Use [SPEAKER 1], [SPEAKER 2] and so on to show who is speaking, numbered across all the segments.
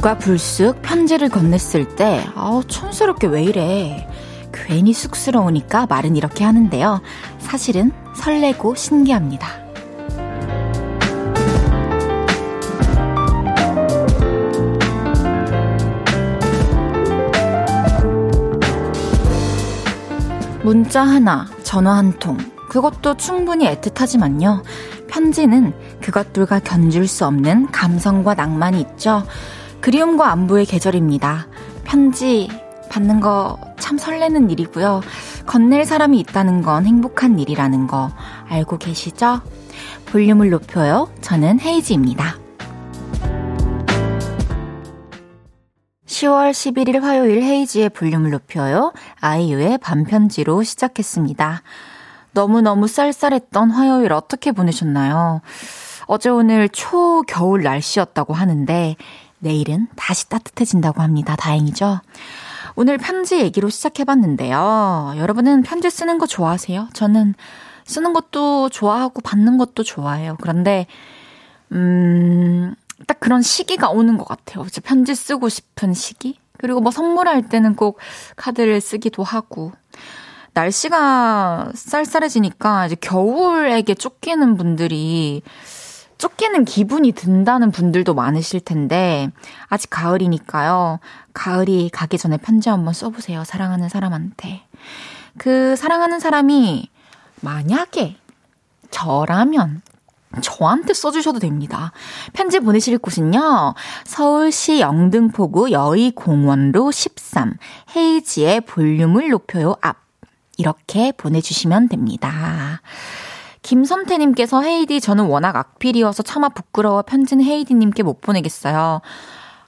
[SPEAKER 1] 누가 불쑥 편지를 건넸을 때, 아우, 촌스럽게 왜 이래. 괜히 쑥스러우니까 말은 이렇게 하는데요. 사실은 설레고 신기합니다. 문자 하나, 전화 한 통. 그것도 충분히 애틋하지만요. 편지는 그것들과 견줄 수 없는 감성과 낭만이 있죠. 그리움과 안부의 계절입니다. 편지 받는 거 참 설레는 일이고요. 건넬 사람이 있다는 건 행복한 일이라는 거 알고 계시죠? 볼륨을 높여요. 저는 헤이지입니다. 10월 11일 화요일 헤이지의 볼륨을 높여요. 아이유의 반편지로 시작했습니다. 너무너무 쌀쌀했던 화요일 어떻게 보내셨나요? 어제 오늘 초겨울 날씨였다고 하는데 내일은 다시 따뜻해진다고 합니다. 다행이죠? 오늘 편지 얘기로 시작해봤는데요. 여러분은 편지 쓰는 거 좋아하세요? 저는 쓰는 것도 좋아하고 받는 것도 좋아해요. 그런데, 음, 딱 그런 시기가 오는 것 같아요. 편지 쓰고 싶은 시기? 그리고 뭐 선물할 때는 꼭 카드를 쓰기도 하고. 날씨가 쌀쌀해지니까 이제 겨울에게 쫓기는 분들이 쫓기는 기분이 든다는 분들도 많으실 텐데, 아직 가을이니까요. 가을이 가기 전에 편지 한번 써보세요. 사랑하는 사람한테. 그 사랑하는 사람이 만약에 저라면 저한테 써주셔도 됩니다. 편지 보내실 곳은요. 서울시 영등포구 여의공원로 13 헤이지의 볼륨을 높여요 앞 이렇게 보내주시면 됩니다. 김선태님께서 헤이디 저는 워낙 악필이어서 차마 부끄러워 편지는 헤이디님께 못 보내겠어요.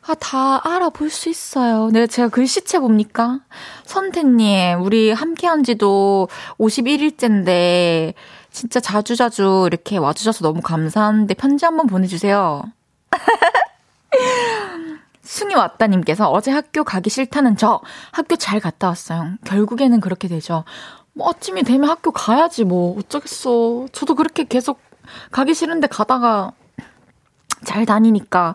[SPEAKER 1] 아, 다 알아볼 수 있어요. 내가 제가 글씨체 봅니까? 선태님, 우리 함께 한 지도 51일째인데, 진짜 자주자주 이렇게 와주셔서 너무 감사한데, 편지 한번 보내주세요. 승희 왔다님께서 어제 학교 가기 싫다는 저, 학교 잘 갔다 왔어요. 결국에는 그렇게 되죠. 뭐 아침이 되면 학교 가야지 뭐 어쩌겠어. 저도 그렇게 계속 가기 싫은데 가다가 잘 다니니까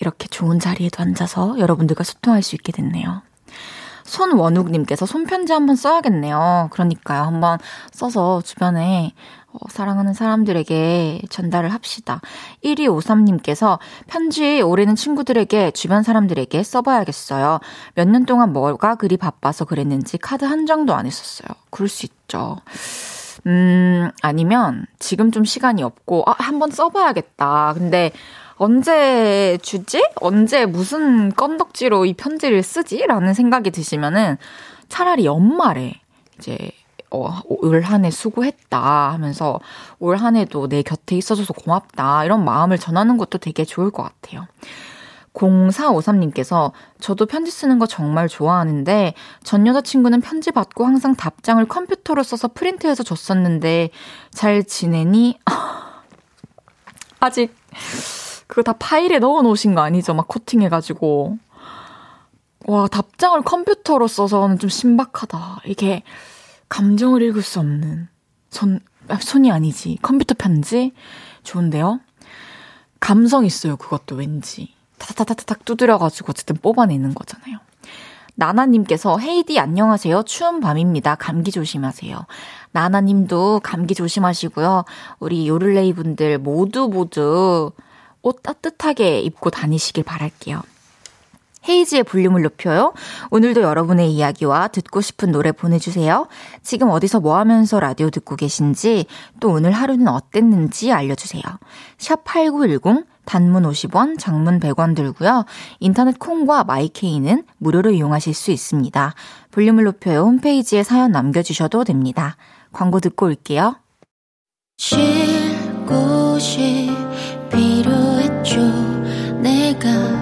[SPEAKER 1] 이렇게 좋은 자리에도 앉아서 여러분들과 소통할 수 있게 됐네요. 손원욱님께서 손편지 한번 써야겠네요. 그러니까요. 한번 써서 주변에 어, 사랑하는 사람들에게 전달을 합시다. 1253님께서 편지 올해는 친구들에게 주변 사람들에게 써봐야겠어요. 몇 년 동안 뭐가 그리 바빠서 그랬는지 카드 한 장도 안 했었어요. 그럴 수 있죠. 음, 아니면 지금 좀 시간이 없고, 아, 한번 써봐야겠다. 근데 언제 주지? 언제 무슨 건덕지로 이 편지를 쓰지? 라는 생각이 드시면은 차라리 연말에 이제 어, 올 한 해 수고했다 하면서 올 한 해도 내 곁에 있어줘서 고맙다 이런 마음을 전하는 것도 되게 좋을 것 같아요. 0453님께서 저도 편지 쓰는 거 정말 좋아하는데 전 여자친구는 편지 받고 항상 답장을 컴퓨터로 써서 프린트해서 줬었는데 잘 지내니? 아직 그거 다 파일에 넣어 놓으신 거 아니죠? 막 코팅해가지고. 와, 답장을 컴퓨터로 써서는 좀 신박하다. 이게 감정을 읽을 수 없는 손, 아, 손이 아니지. 컴퓨터 편지? 좋은데요? 감성 있어요, 그것도 왠지. 타타타타탁 두드려가지고 어쨌든 뽑아내는 거잖아요. 나나님께서 헤이디 안녕하세요. 추운 밤입니다. 감기 조심하세요. 나나님도 감기 조심하시고요. 우리 요를레이 분들 모두 모두 옷 따뜻하게 입고 다니시길 바랄게요. 헤이지의 볼륨을 높여요. 오늘도 여러분의 이야기와 듣고 싶은 노래 보내주세요. 지금 어디서 뭐 하면서 라디오 듣고 계신지, 또 오늘 하루는 어땠는지 알려주세요. 샵 8910, 단문 50원, 장문 100원 들고요. 인터넷 콩과 마이케이는 무료로 이용하실 수 있습니다. 볼륨을 높여요. 홈페이지에 사연 남겨주셔도 됩니다. 광고 듣고 올게요. 쉴 곳이 필요했죠. 내가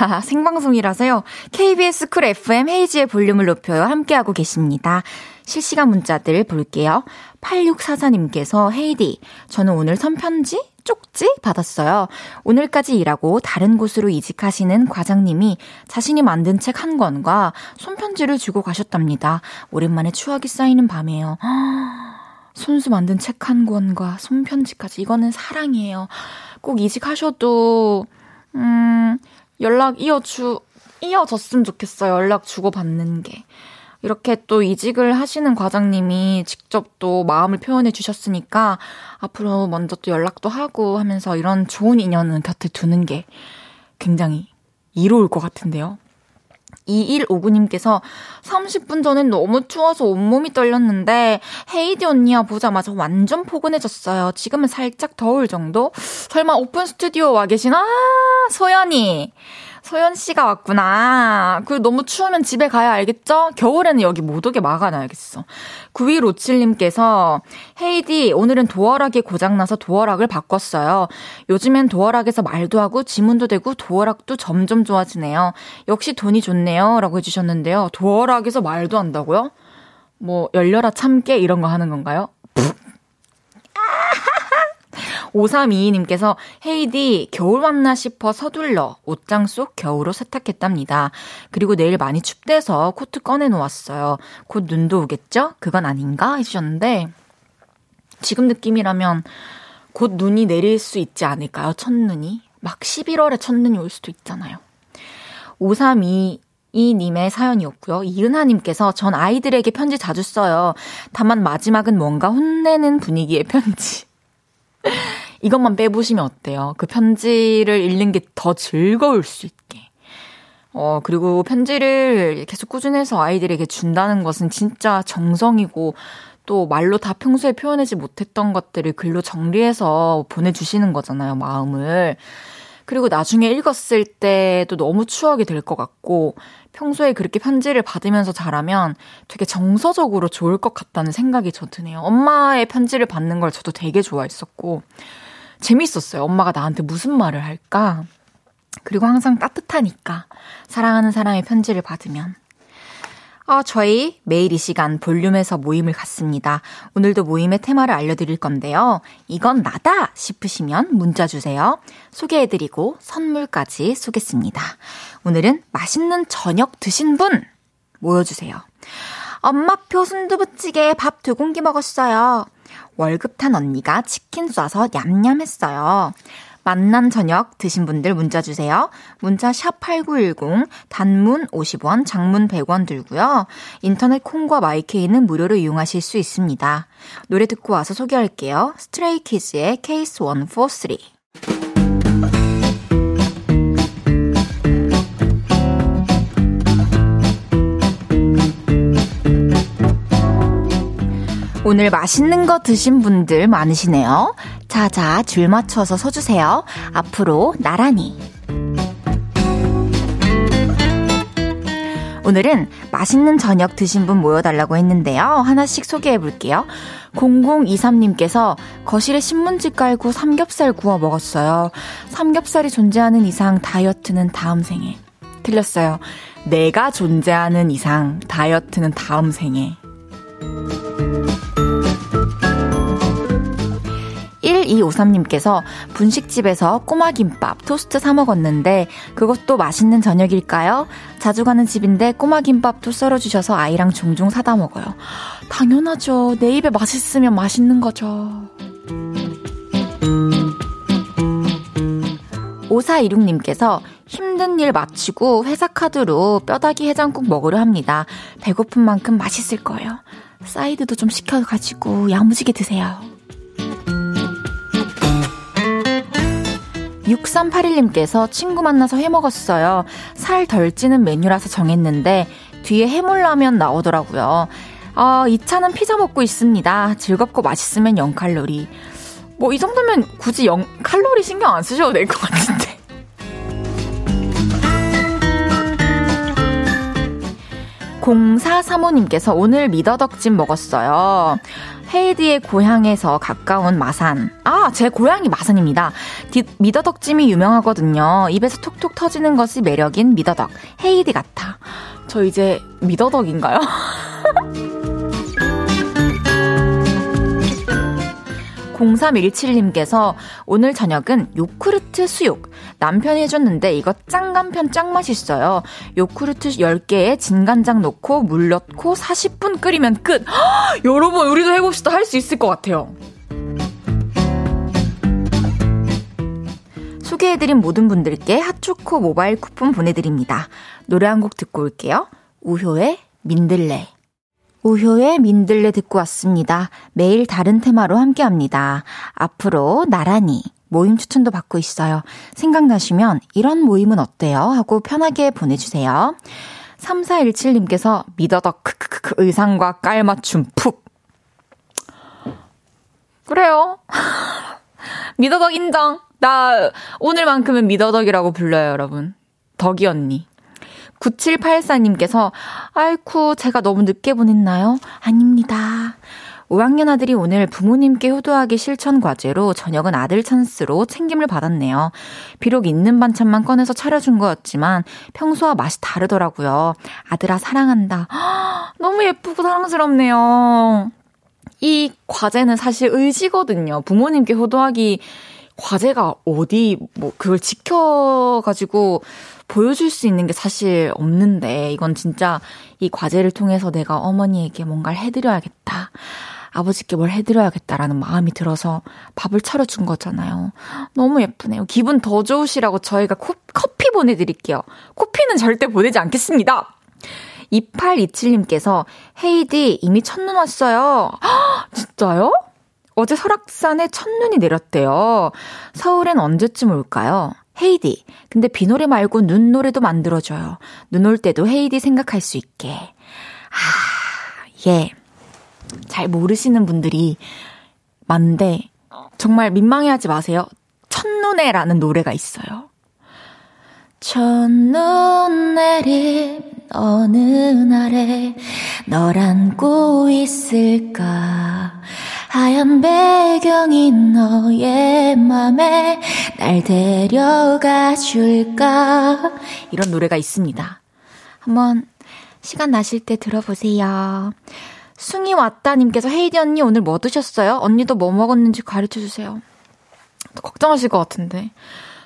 [SPEAKER 1] K 하하, 생방송이라서요. KBS 쿨 FM 헤이지의 볼륨을 높여요. 함께하고 계십니다. 실시간 문자들 볼게요. 8644님께서 헤이디, 저는 오늘 선편지? 쪽지 받았어요. 오늘까지 일하고 다른 곳으로 이직하시는 과장님이 자신이 만든 책 한 권과 손편지를 주고 가셨답니다. 오랜만에 추억이 쌓이는 밤이에요. 손수 만든 책 한 권과 손편지까지. 이거는 사랑이에요. 꼭 이직하셔도, 음, 연락 이어주, 이어졌으면 좋겠어요. 연락 주고받는 게. 이렇게 또 이직을 하시는 과장님이 직접 또 마음을 표현해 주셨으니까 앞으로 먼저 또 연락도 하고 하면서 이런 좋은 인연은 곁에 두는 게 굉장히 이로울 것 같은데요. 2159님께서 30분 전엔 너무 추워서 온몸이 떨렸는데 헤이디 언니야 보자마자 완전 포근해졌어요. 지금은 살짝 더울 정도? 설마 오픈 스튜디오 와 계시나? 소연이. 소연 씨가 왔구나. 그 너무 추우면 집에 가야 알겠죠? 겨울에는 여기 못 오게 막아놔야겠어. 9157님께서 헤이디 오늘은 도어락이 고장나서 도어락을 바꿨어요. 요즘엔 도어락에서 말도 하고 지문도 되고 도어락도 점점 좋아지네요. 역시 돈이 좋네요. 라고 해주셨는데요. 도어락에서 말도 한다고요? 뭐 열려라 참깨 이런 거 하는 건가요? 5322님께서 헤이디 겨울 왔나 싶어 서둘러 옷장 속 겨울옷 세탁했답니다. 그리고 내일 많이 춥대서 코트 꺼내 놓았어요. 곧 눈도 오겠죠? 그건 아닌가? 해주셨는데 지금 느낌이라면 곧 눈이 내릴 수 있지 않을까요? 첫눈이? 막 11월에 첫눈이 올 수도 있잖아요. 5322 이님의 사연이었고요. 이은하님께서 전 아이들에게 편지 자주 써요. 다만 마지막은 뭔가 혼내는 분위기의 편지. 이것만 빼보시면 어때요? 그 편지를 읽는 게 더 즐거울 수 있게. 어, 그리고 편지를 계속 꾸준해서 아이들에게 준다는 것은 진짜 정성이고 또 말로 다 평소에 표현하지 못했던 것들을 글로 정리해서 보내주시는 거잖아요, 마음을. 그리고 나중에 읽었을 때도 너무 추억이 될 것 같고, 평소에 그렇게 편지를 받으면서 자라면 되게 정서적으로 좋을 것 같다는 생각이 저 드네요. 엄마의 편지를 받는 걸 저도 되게 좋아했었고, 재밌었어요. 엄마가 나한테 무슨 말을 할까? 그리고 항상 따뜻하니까. 사랑하는 사람의 편지를 받으면. 아, 저희 매일 이 시간 볼륨에서 모임을 갖습니다. 오늘도 모임의 테마를 알려드릴 건데요. 이건 나다 싶으시면 문자 주세요. 소개해드리고 선물까지 쏘겠습니다. 오늘은 맛있는 저녁 드신 분 모여주세요. 엄마표 순두부찌개 밥 두 공기 먹었어요. 월급 탄 언니가 치킨 쏴서 냠냠했어요. 만난 저녁 드신 분들 문자 주세요. 문자 샵 8910 단문 50원, 장문 100원 들고요. 인터넷 콩과 마이케이는 무료로 이용하실 수 있습니다. 노래 듣고 와서 소개할게요. 스트레이키즈의 케이스 143. 오늘 맛있는 거 드신 분들 많으시네요. 자자, 줄 맞춰서 서주세요. 앞으로 나란히. 오늘은 맛있는 저녁 드신 분 모여달라고 했는데요. 하나씩 소개해 볼게요. 0023님께서 거실에 신문지 깔고 삼겹살 구워 먹었어요. 삼겹살이 존재하는 이상 다이어트는 다음 생에. 틀렸어요. 내가 존재하는 이상 다이어트는 다음 생에. 1253님께서 분식집에서 꼬마 김밥, 토스트 사 먹었는데 그것도 맛있는 저녁일까요? 자주 가는 집인데 꼬마 김밥도 썰어주셔서 아이랑 종종 사다 먹어요. 당연하죠. 내 입에 맛있으면 맛있는 거죠. 5426님께서 힘든 일 마치고 회사 카드로 뼈다귀 해장국 먹으려 합니다. 배고픈 만큼 맛있을 거예요. 사이드도 좀 시켜가지고 야무지게 드세요. 6381님께서 친구 만나서 해 먹었어요. 살 덜 찌는 메뉴라서 정했는데 뒤에 해물라면 나오더라고요. 아, 이 차는 피자 먹고 있습니다. 즐겁고 맛있으면 0칼로리. 뭐 이 정도면 굳이 0 칼로리 신경 안 쓰셔도 될 것 같은데. 공사사모님께서 오늘 미더덕찜 먹었어요. 헤이디의 고향에서 가까운 마산. 아, 제 고향이 마산입니다. 디, 미더덕찜이 유명하거든요. 입에서 톡톡 터지는 것이 매력인 미더덕. 헤이디 같아. 저 이제 미더덕인가요? 0317님께서 오늘 저녁은 요크르트 수육. 남편이 해줬는데 이거 짱 간편 짱 맛있어요. 요크르트 10개에 진간장 넣고 물 넣고 40분 끓이면 끝. 허, 여러분, 우리도 해봅시다. 할 수 있을 것 같아요. 소개해드린 모든 분들께 핫초코 모바일 쿠폰 보내드립니다. 노래 한 곡 듣고 올게요. 우효의 민들레. 우효의 민들레 듣고 왔습니다. 매일 다른 테마로 함께 합니다. 앞으로 나란히 모임 추천도 받고 있어요. 생각나시면 이런 모임은 어때요? 하고 편하게 보내주세요. 3417님께서 미더덕 크크크 의상과 깔맞춤 푹. 그래요. 미더덕 인정. 나 오늘만큼은 미더덕이라고 불러요, 여러분. 덕이 언니. 9784님께서, 아이쿠, 제가 너무 늦게 보냈나요? 아닙니다. 5학년 아들이 오늘 부모님께 효도하기 실천 과제로 저녁은 아들 찬스로 챙김을 받았네요. 비록 있는 반찬만 꺼내서 차려준 거였지만 평소와 맛이 다르더라고요. 아들아 사랑한다. 너무 예쁘고 사랑스럽네요. 이 과제는 사실 의지거든요. 부모님께 효도하기 과제가 어디 뭐 그걸 지켜가지고 보여줄 수 있는 게 사실 없는데 이건 진짜 이 과제를 통해서 내가 어머니에게 뭔가를 해드려야겠다. 아버지께 뭘 해드려야겠다라는 마음이 들어서 밥을 차려준 거잖아요. 너무 예쁘네요. 기분 더 좋으시라고 저희가 코, 커피 보내드릴게요. 커피는 절대 보내지 않겠습니다. 2827님께서 헤이디 이미 첫눈 왔어요. 헉, 진짜요? 어제 설악산에 첫눈이 내렸대요. 서울엔 언제쯤 올까요? 헤이디. 근데 비 노래 말고 눈 노래도 만들어줘요. 눈 올 때도 헤이디 생각할 수 있게. 아, 예. 잘 모르시는 분들이 많은데, 정말 민망해 하지 마세요. 첫눈에라는 노래가 있어요. 첫눈 내린 어느 날에 널 안고 있을까 하얀 배경인 너의 맘에 날 데려가 줄까 이런 노래가 있습니다. 한번 시간 나실 때 들어보세요. 숭이 왔다님께서 헤이디 언니 오늘 뭐 드셨어요? 언니도 뭐 먹었는지 가르쳐 주세요. 걱정하실 것 같은데.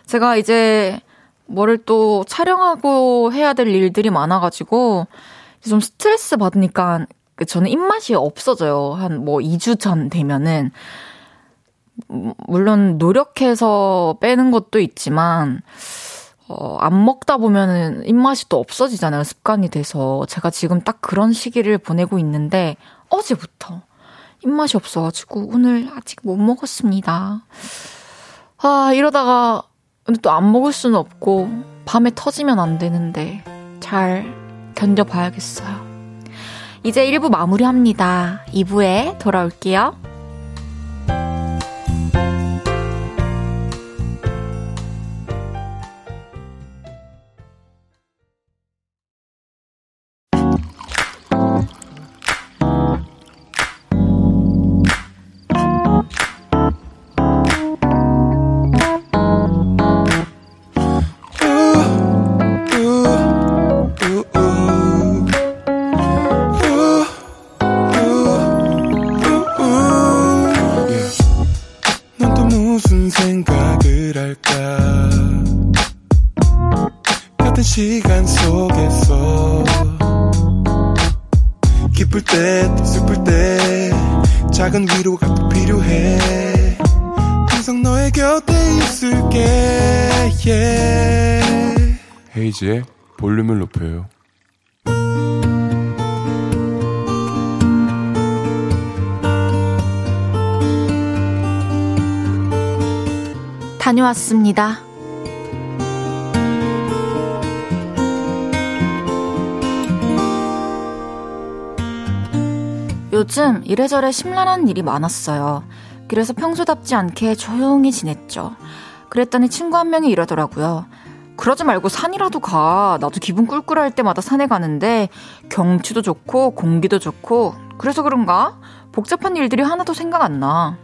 [SPEAKER 1] 제가 이제 뭐를 또 촬영하고 해야 될 일들이 많아가지고 좀 스트레스 받으니까 그 저는 입맛이 없어져요. 한 뭐 2주 전 되면은 물론 노력해서 빼는 것도 있지만 어, 안 먹다 보면은 입맛이 또 없어지잖아요. 습관이 돼서. 제가 지금 딱 그런 시기를 보내고 있는데, 어제부터 입맛이 없어가지고, 오늘 아직 못 먹었습니다. 아, 이러다가, 근데 또 안 먹을 수는 없고, 밤에 터지면 안 되는데, 잘 견뎌봐야겠어요. 이제 1부 마무리합니다. 2부에 돌아올게요.
[SPEAKER 2] 헤이지의 볼륨을 높여요.
[SPEAKER 1] 다녀왔습니다. 요즘 이래저래 심란한 일이 많았어요. 그래서 평소답지 않게 조용히 지냈죠. 그랬더니 친구 한 명이 이러더라고요. 그러지 말고 산이라도 가. 나도 기분 꿀꿀할 때마다 산에 가는데 경치도 좋고 공기도 좋고 그래서 그런가? 복잡한 일들이 하나도 생각 안 나.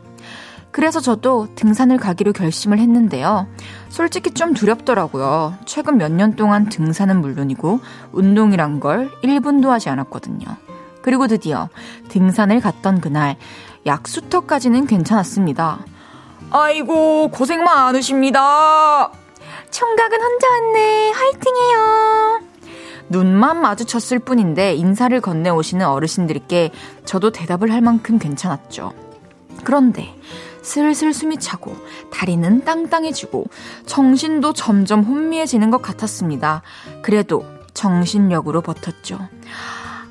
[SPEAKER 1] 그래서 저도 등산을 가기로 결심을 했는데요. 솔직히 좀 두렵더라고요. 최근 몇 년 동안 등산은 물론이고 운동이란 걸 1분도 하지 않았거든요. 그리고 드디어 등산을 갔던 그날 약수터까지는 괜찮았습니다. 아이고 고생 많으십니다. 총각은 혼자 왔네. 화이팅해요. 눈만 마주쳤을 뿐인데 인사를 건네오시는 어르신들께 저도 대답을 할 만큼 괜찮았죠. 그런데 슬슬 숨이 차고 다리는 땅땅해지고 정신도 점점 혼미해지는 것 같았습니다. 그래도 정신력으로 버텼죠.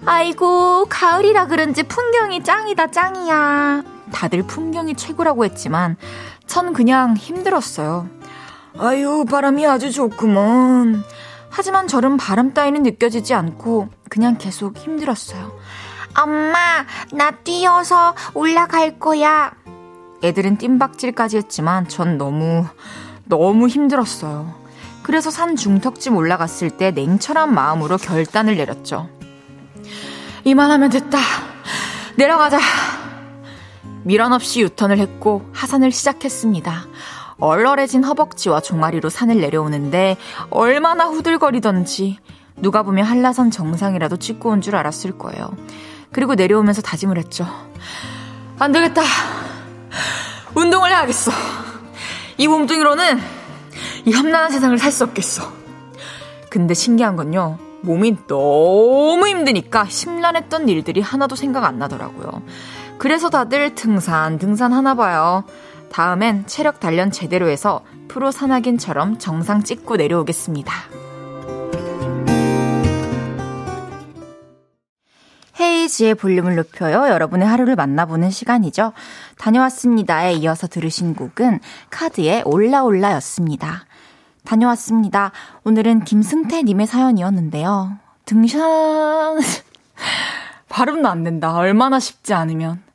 [SPEAKER 1] 아이고, 가을이라 그런지 풍경이 짱이다, 짱이야. 다들 풍경이 최고라고 했지만, 전 그냥 힘들었어요. 아유, 바람이 아주 좋구먼. 하지만 저는 바람 따위는 느껴지지 않고, 그냥 계속 힘들었어요. 엄마, 나 뛰어서 올라갈 거야. 애들은 뜀박질까지 했지만 전 너무, 너무 힘들었어요. 그래서 산 중턱쯤 올라갔을 때 냉철한 마음으로 결단을 내렸죠. 이만하면 됐다. 내려가자. 미련 없이 유턴을 했고 하산을 시작했습니다. 얼얼해진 허벅지와 종아리로 산을 내려오는데 얼마나 후들거리던지 누가 보면 한라산 정상이라도 찍고 온 줄 알았을 거예요. 그리고 내려오면서 다짐을 했죠. 안 되겠다. 운동을 해야겠어. 이 몸뚱이로는 이 험난한 세상을 살 수 없겠어. 근데 신기한 건요. 몸이 너무 힘드니까 심란했던 일들이 하나도 생각 안 나더라고요. 그래서 다들 등산, 등산 하나 봐요. 다음엔 체력 단련 제대로 해서 프로 산악인처럼 정상 찍고 내려오겠습니다. 헤이지의 볼륨을 높여요. 여러분의 하루를 만나보는 시간이죠. 다녀왔습니다에 이어서 들으신 곡은 카드의 올라올라였습니다. 다녀왔습니다. 오늘은 김승태님의 사연이었는데요. 등산, 발음도 안 된다. 얼마나 쉽지 않으면.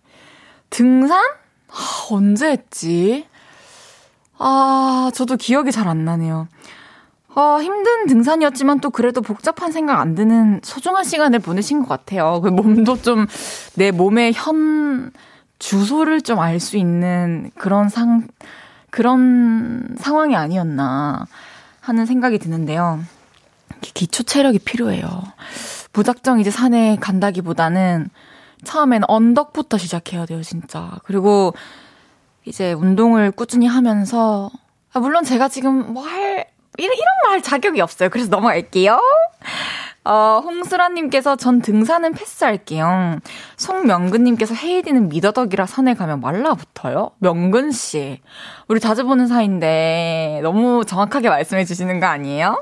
[SPEAKER 1] 등산? 아, 언제 했지? 아, 저도 기억이 잘 안 나네요. 어, 힘든 등산이었지만 또 그래도 복잡한 생각 안 드는 소중한 시간을 보내신 것 같아요. 그 몸도 좀 내 몸의 현 주소를 좀 알 수 있는 그런 상, 그런 상황이 아니었나 하는 생각이 드는데요. 기초 체력이 필요해요. 무작정 이제 산에 간다기보다는 처음엔 언덕부터 시작해야 돼요, 진짜. 그리고 이제 운동을 꾸준히 하면서, 아, 물론 제가 지금 뭐 할, 이런, 이런 말 자격이 없어요. 그래서 넘어갈게요. 어, 홍수라님께서 전 등산은 패스할게요. 송명근님께서 헤이디는 미더덕이라 산에 가면 말라붙어요? 명근씨. 우리 자주 보는 사이인데 너무 정확하게 말씀해 주시는 거 아니에요?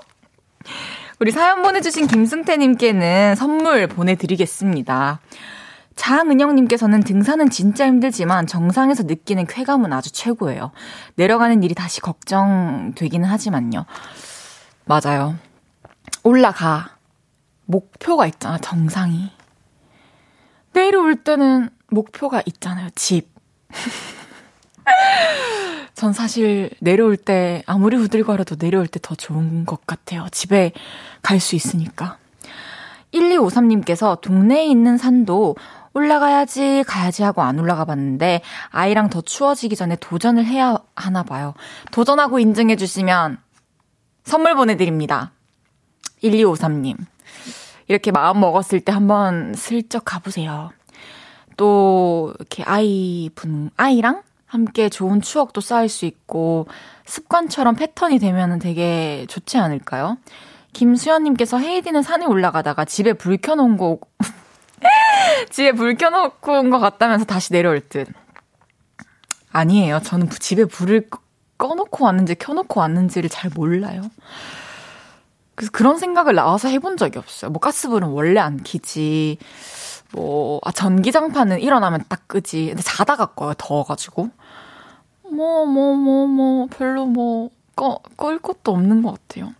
[SPEAKER 1] 우리 사연 보내주신 김승태님께는 선물 보내드리겠습니다. 장은영님께서는 등산은 진짜 힘들지만 정상에서 느끼는 쾌감은 아주 최고예요. 내려가는 일이 다시 걱정되기는 하지만요. 맞아요. 올라가. 목표가 있잖아, 정상이. 내려올 때는 목표가 있잖아요, 집. 전 사실 내려올 때 아무리 후들거려도 내려올 때 더 좋은 것 같아요. 집에 갈 수 있으니까. 1253님께서 동네에 있는 산도 올라가야지, 가야지 하고 안 올라가 봤는데 아이랑 더 추워지기 전에 도전을 해야 하나 봐요. 도전하고 인증해 주시면 선물 보내드립니다. 1253님. 이렇게 마음 먹었을 때 한번 슬쩍 가보세요. 또, 이렇게 아이 분, 아이랑 함께 좋은 추억도 쌓일 수 있고, 습관처럼 패턴이 되면 되게 좋지 않을까요? 김수현님께서 헤이디는 산에 올라가다가 집에 불 켜놓은 거, 집에 불 켜놓고 온 것 같다면서 다시 내려올 듯. 아니에요. 저는 집에 불을 꺼놓고 왔는지 켜놓고 왔는지를 잘 몰라요. 그래서 그런 생각을 나와서 해본 적이 없어요. 뭐 가스불은 원래 안 키지. 뭐, 아, 전기장판은 일어나면 딱 끄지. 근데 자다가 꺼요, 더워가지고. 뭐, 뭐, 뭐, 뭐, 별로 뭐, 꺼, 끌 것도 없는 것 같아요.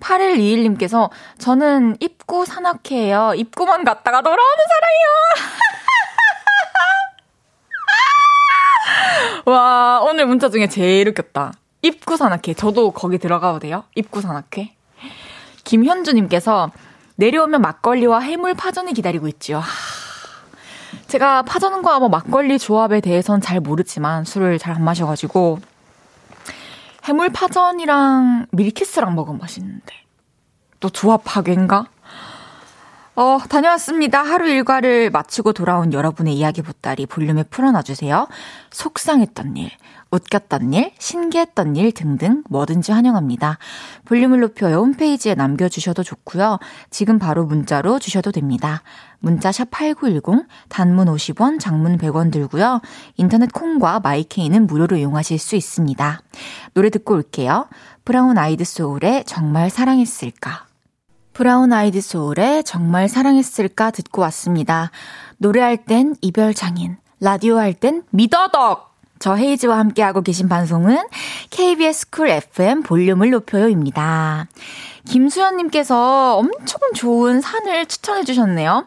[SPEAKER 1] 8121님께서 저는 입구 산악회예요. 입구만 갔다가 돌아오는 사람이요. 와, 오늘 문자 중에 제일 웃겼다. 입구 산악회. 저도 거기 들어가도 돼요? 입구 산악회. 김현주님께서 내려오면 막걸리와 해물 파전이 기다리고 있지요. 제가 파전과 뭐 막걸리 조합에 대해서는 잘 모르지만 술을 잘 안 마셔가지고 해물 파전이랑 밀키스랑 먹으면 맛있는데 또 조합 파괴인가? 어, 다녀왔습니다. 하루 일과를 마치고 돌아온 여러분의 이야기 보따리 볼륨에 풀어놔주세요. 속상했던 일, 웃겼던 일, 신기했던 일 등등 뭐든지 환영합니다. 볼륨을 높여요 홈페이지에 남겨주셔도 좋고요. 지금 바로 문자로 주셔도 됩니다. 문자 샵 8910, 단문 50원, 장문 100원 들고요. 인터넷 콩과 my K는 무료로 이용하실 수 있습니다. 노래 듣고 올게요. 브라운 아이드 소울의 정말 사랑했을까. 브라운 아이드 소울의 정말 사랑했을까 듣고 왔습니다. 노래할 땐 이별 장인, 라디오 할 땐 미더덕! 저 헤이즈와 함께하고 계신 방송은 KBS 쿨 FM 볼륨을 높여요입니다. 김수현님께서 엄청 좋은 산을 추천해 주셨네요.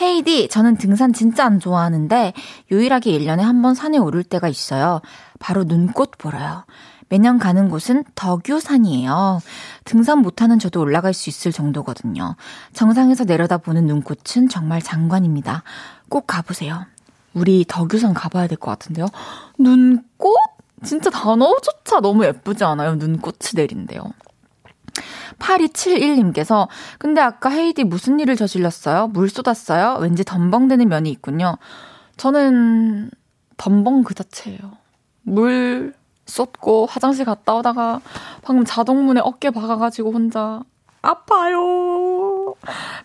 [SPEAKER 1] 헤이디, 저는 등산 진짜 안 좋아하는데 유일하게 1년에 한 번 산에 오를 때가 있어요. 바로 눈꽃 보러요. 매년 가는 곳은 덕유산이에요. 등산 못하는 저도 올라갈 수 있을 정도거든요. 정상에서 내려다보는 눈꽃은 정말 장관입니다. 꼭 가보세요. 우리 덕유산 가봐야 될 것 같은데요. 눈꽃? 진짜 단어조차 너무 예쁘지 않아요? 눈꽃이 내린대요. 8271님께서, 근데 아까 헤이디 무슨 일을 저질렀어요? 물 쏟았어요? 왠지 덤벙대는 면이 있군요. 저는 덤벙 그 자체예요. 물 쏟고 화장실 갔다 오다가 방금 자동문에 어깨 박아가지고 혼자 아파요.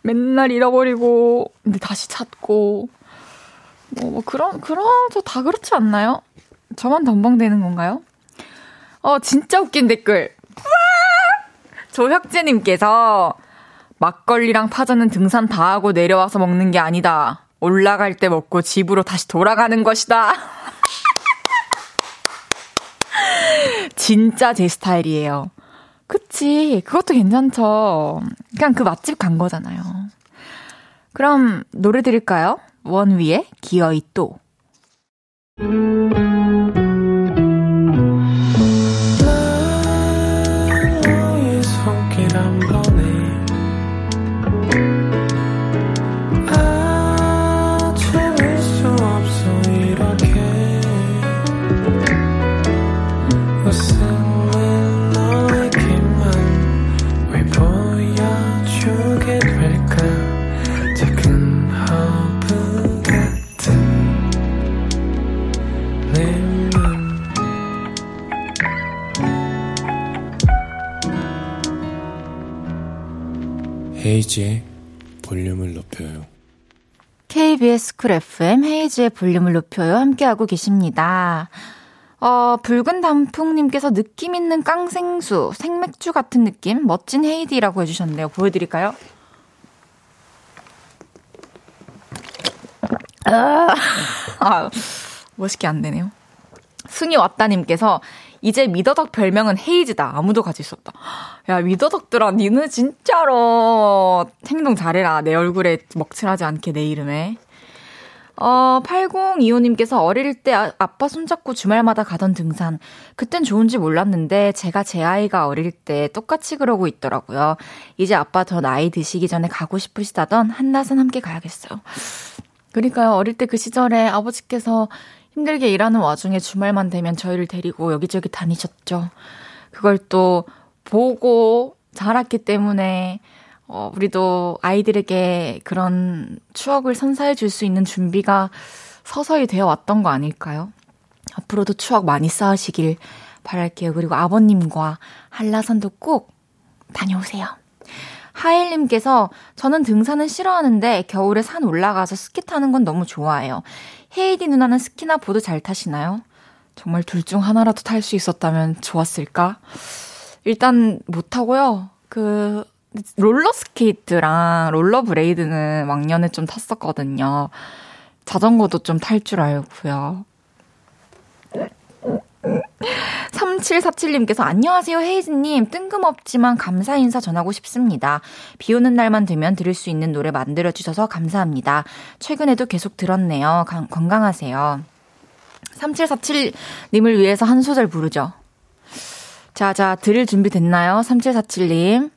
[SPEAKER 1] 맨날 잃어버리고 근데 다시 찾고 뭐, 뭐 그런 그런 저 다 그렇지 않나요? 저만 덤벙대는 건가요? 어 진짜 웃긴 댓글. 조혁재님께서 막걸리랑 파전은 등산 다 하고 내려와서 먹는 게 아니다. 올라갈 때 먹고 집으로 다시 돌아가는 것이다. 진짜 제 스타일이에요. 그치. 그것도 괜찮죠. 그냥 그 맛집 간 거잖아요. 그럼 노래 드릴까요? 원위의 기어이 또.
[SPEAKER 2] 헤이즈의 볼륨을 높여요.
[SPEAKER 1] KBS 쿨 FM 헤이즈의 볼륨을 높여요. 함께하고 계십니다. 어, 붉은 단풍님께서 느낌 있는 깡생수, 생맥주 같은 느낌, 멋진 헤이디라고 해주셨네요. 보여드릴까요? 아, 아 멋있게 안 되네요. 승희 왔다님께서 이제 미더덕 별명은 헤이즈다. 아무도 가질 수 없다. 야, 미더덕들아, 니는 진짜로 행동 잘해라. 내 얼굴에 먹칠하지 않게 내 이름에. 어, 8025님께서 어릴 때 아, 아빠 손잡고 주말마다 가던 등산. 그땐 좋은지 몰랐는데 제가 제 아이가 어릴 때 똑같이 그러고 있더라고요. 이제 아빠 더 나이 드시기 전에 가고 싶으시다던 한낮은 함께 가야겠어요. 그러니까요. 어릴 때 그 시절에 아버지께서 힘들게 일하는 와중에 주말만 되면 저희를 데리고 여기저기 다니셨죠. 그걸 또 보고 자랐기 때문에 어, 우리도 아이들에게 그런 추억을 선사해 줄 수 있는 준비가 서서히 되어 왔던 거 아닐까요? 앞으로도 추억 많이 쌓으시길 바랄게요. 그리고 아버님과 한라산도 꼭 다녀오세요. 하일님께서 저는 등산은 싫어하는데 겨울에 산 올라가서 스키 타는 건 너무 좋아해요. 헤이디 누나는 스키나 보드 잘 타시나요? 정말 둘 중 하나라도 탈 수 있었다면 좋았을까? 일단 못 타고요. 그 롤러 스케이트랑 롤러블레이드는 왕년에 좀 탔었거든요. 자전거도 좀 탈 줄 알고요. 3747님께서 안녕하세요 헤이즈님 뜬금없지만 감사 인사 전하고 싶습니다. 비 오는 날만 되면 들을 수 있는 노래 만들어 주셔서 감사합니다. 최근에도 계속 들었네요. 가, 건강하세요. 3747님을 위해서 한 소절 부르죠. 자, 자, 들을 준비 됐나요? 3747님.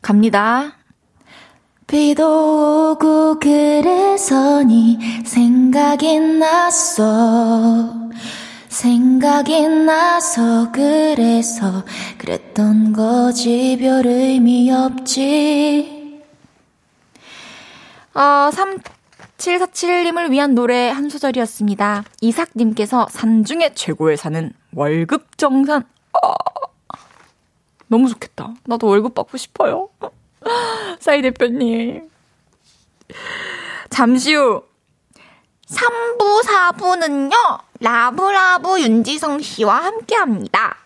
[SPEAKER 1] 갑니다. 비도 오고 그래서 네 생각이 났어 생각이 나서 그래서 그랬던 거지 별 의미 없지 어, 3747님을 위한 노래 한 소절이었습니다. 이삭님께서 산 중에 최고의 산은 월급 정산. 어, 너무 좋겠다. 나도 월급 받고 싶어요. 사이 대표님. 잠시 후 3부, 4부는요, 라브라브 윤지성 씨와 함께 합니다.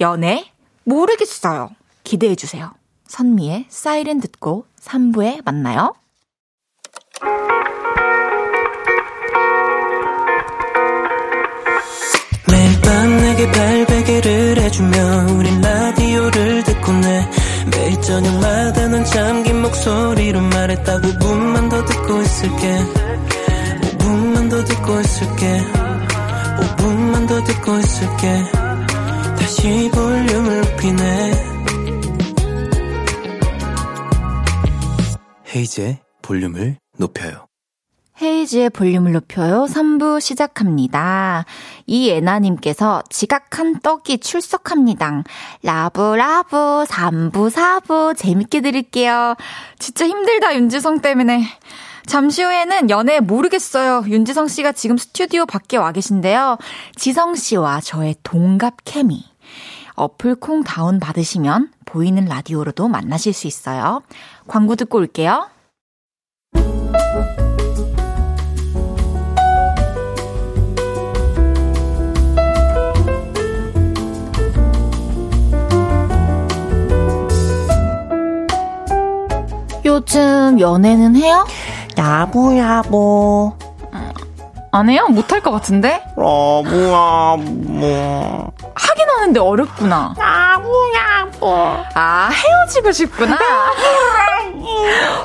[SPEAKER 1] 연애 모르겠어요. 기대해주세요. 선미의 사이렌 듣고 3부에 만나요. 매일 밤 내게 발베개를 해주며 우린 라디오를 듣고 내 매일 저녁마다 넌 잠긴 목소리로 말했다 5분만 더 듣고 있을게 5분만 더 듣고 있을게 5분만 더 듣고 있을게 다시 볼륨을 높이네
[SPEAKER 2] 헤이즈의 볼륨을 높여요.
[SPEAKER 1] 헤이즈의 볼륨을 높여요. 3부 시작합니다. 이애나님께서 지각한 떡이 출석합니다. 라브라브 3부 4부 재밌게 들을게요. 진짜 힘들다 윤지성 때문에. 잠시 후에는 연애 모르겠어요. 윤지성 씨가 지금 스튜디오 밖에 와 계신데요. 지성 씨와 저의 동갑 케미. 어플 콩 다운 받으시면 보이는 라디오로도 만나실 수 있어요. 광고 듣고 올게요. 요즘 연애는 해요?
[SPEAKER 3] 야부 야부
[SPEAKER 1] 안 해요? 못할 것 같은데?
[SPEAKER 3] 야부 야부
[SPEAKER 1] 하긴 하는데 어렵구나.
[SPEAKER 3] 야부 야부
[SPEAKER 1] 아, 헤어지고 싶구나.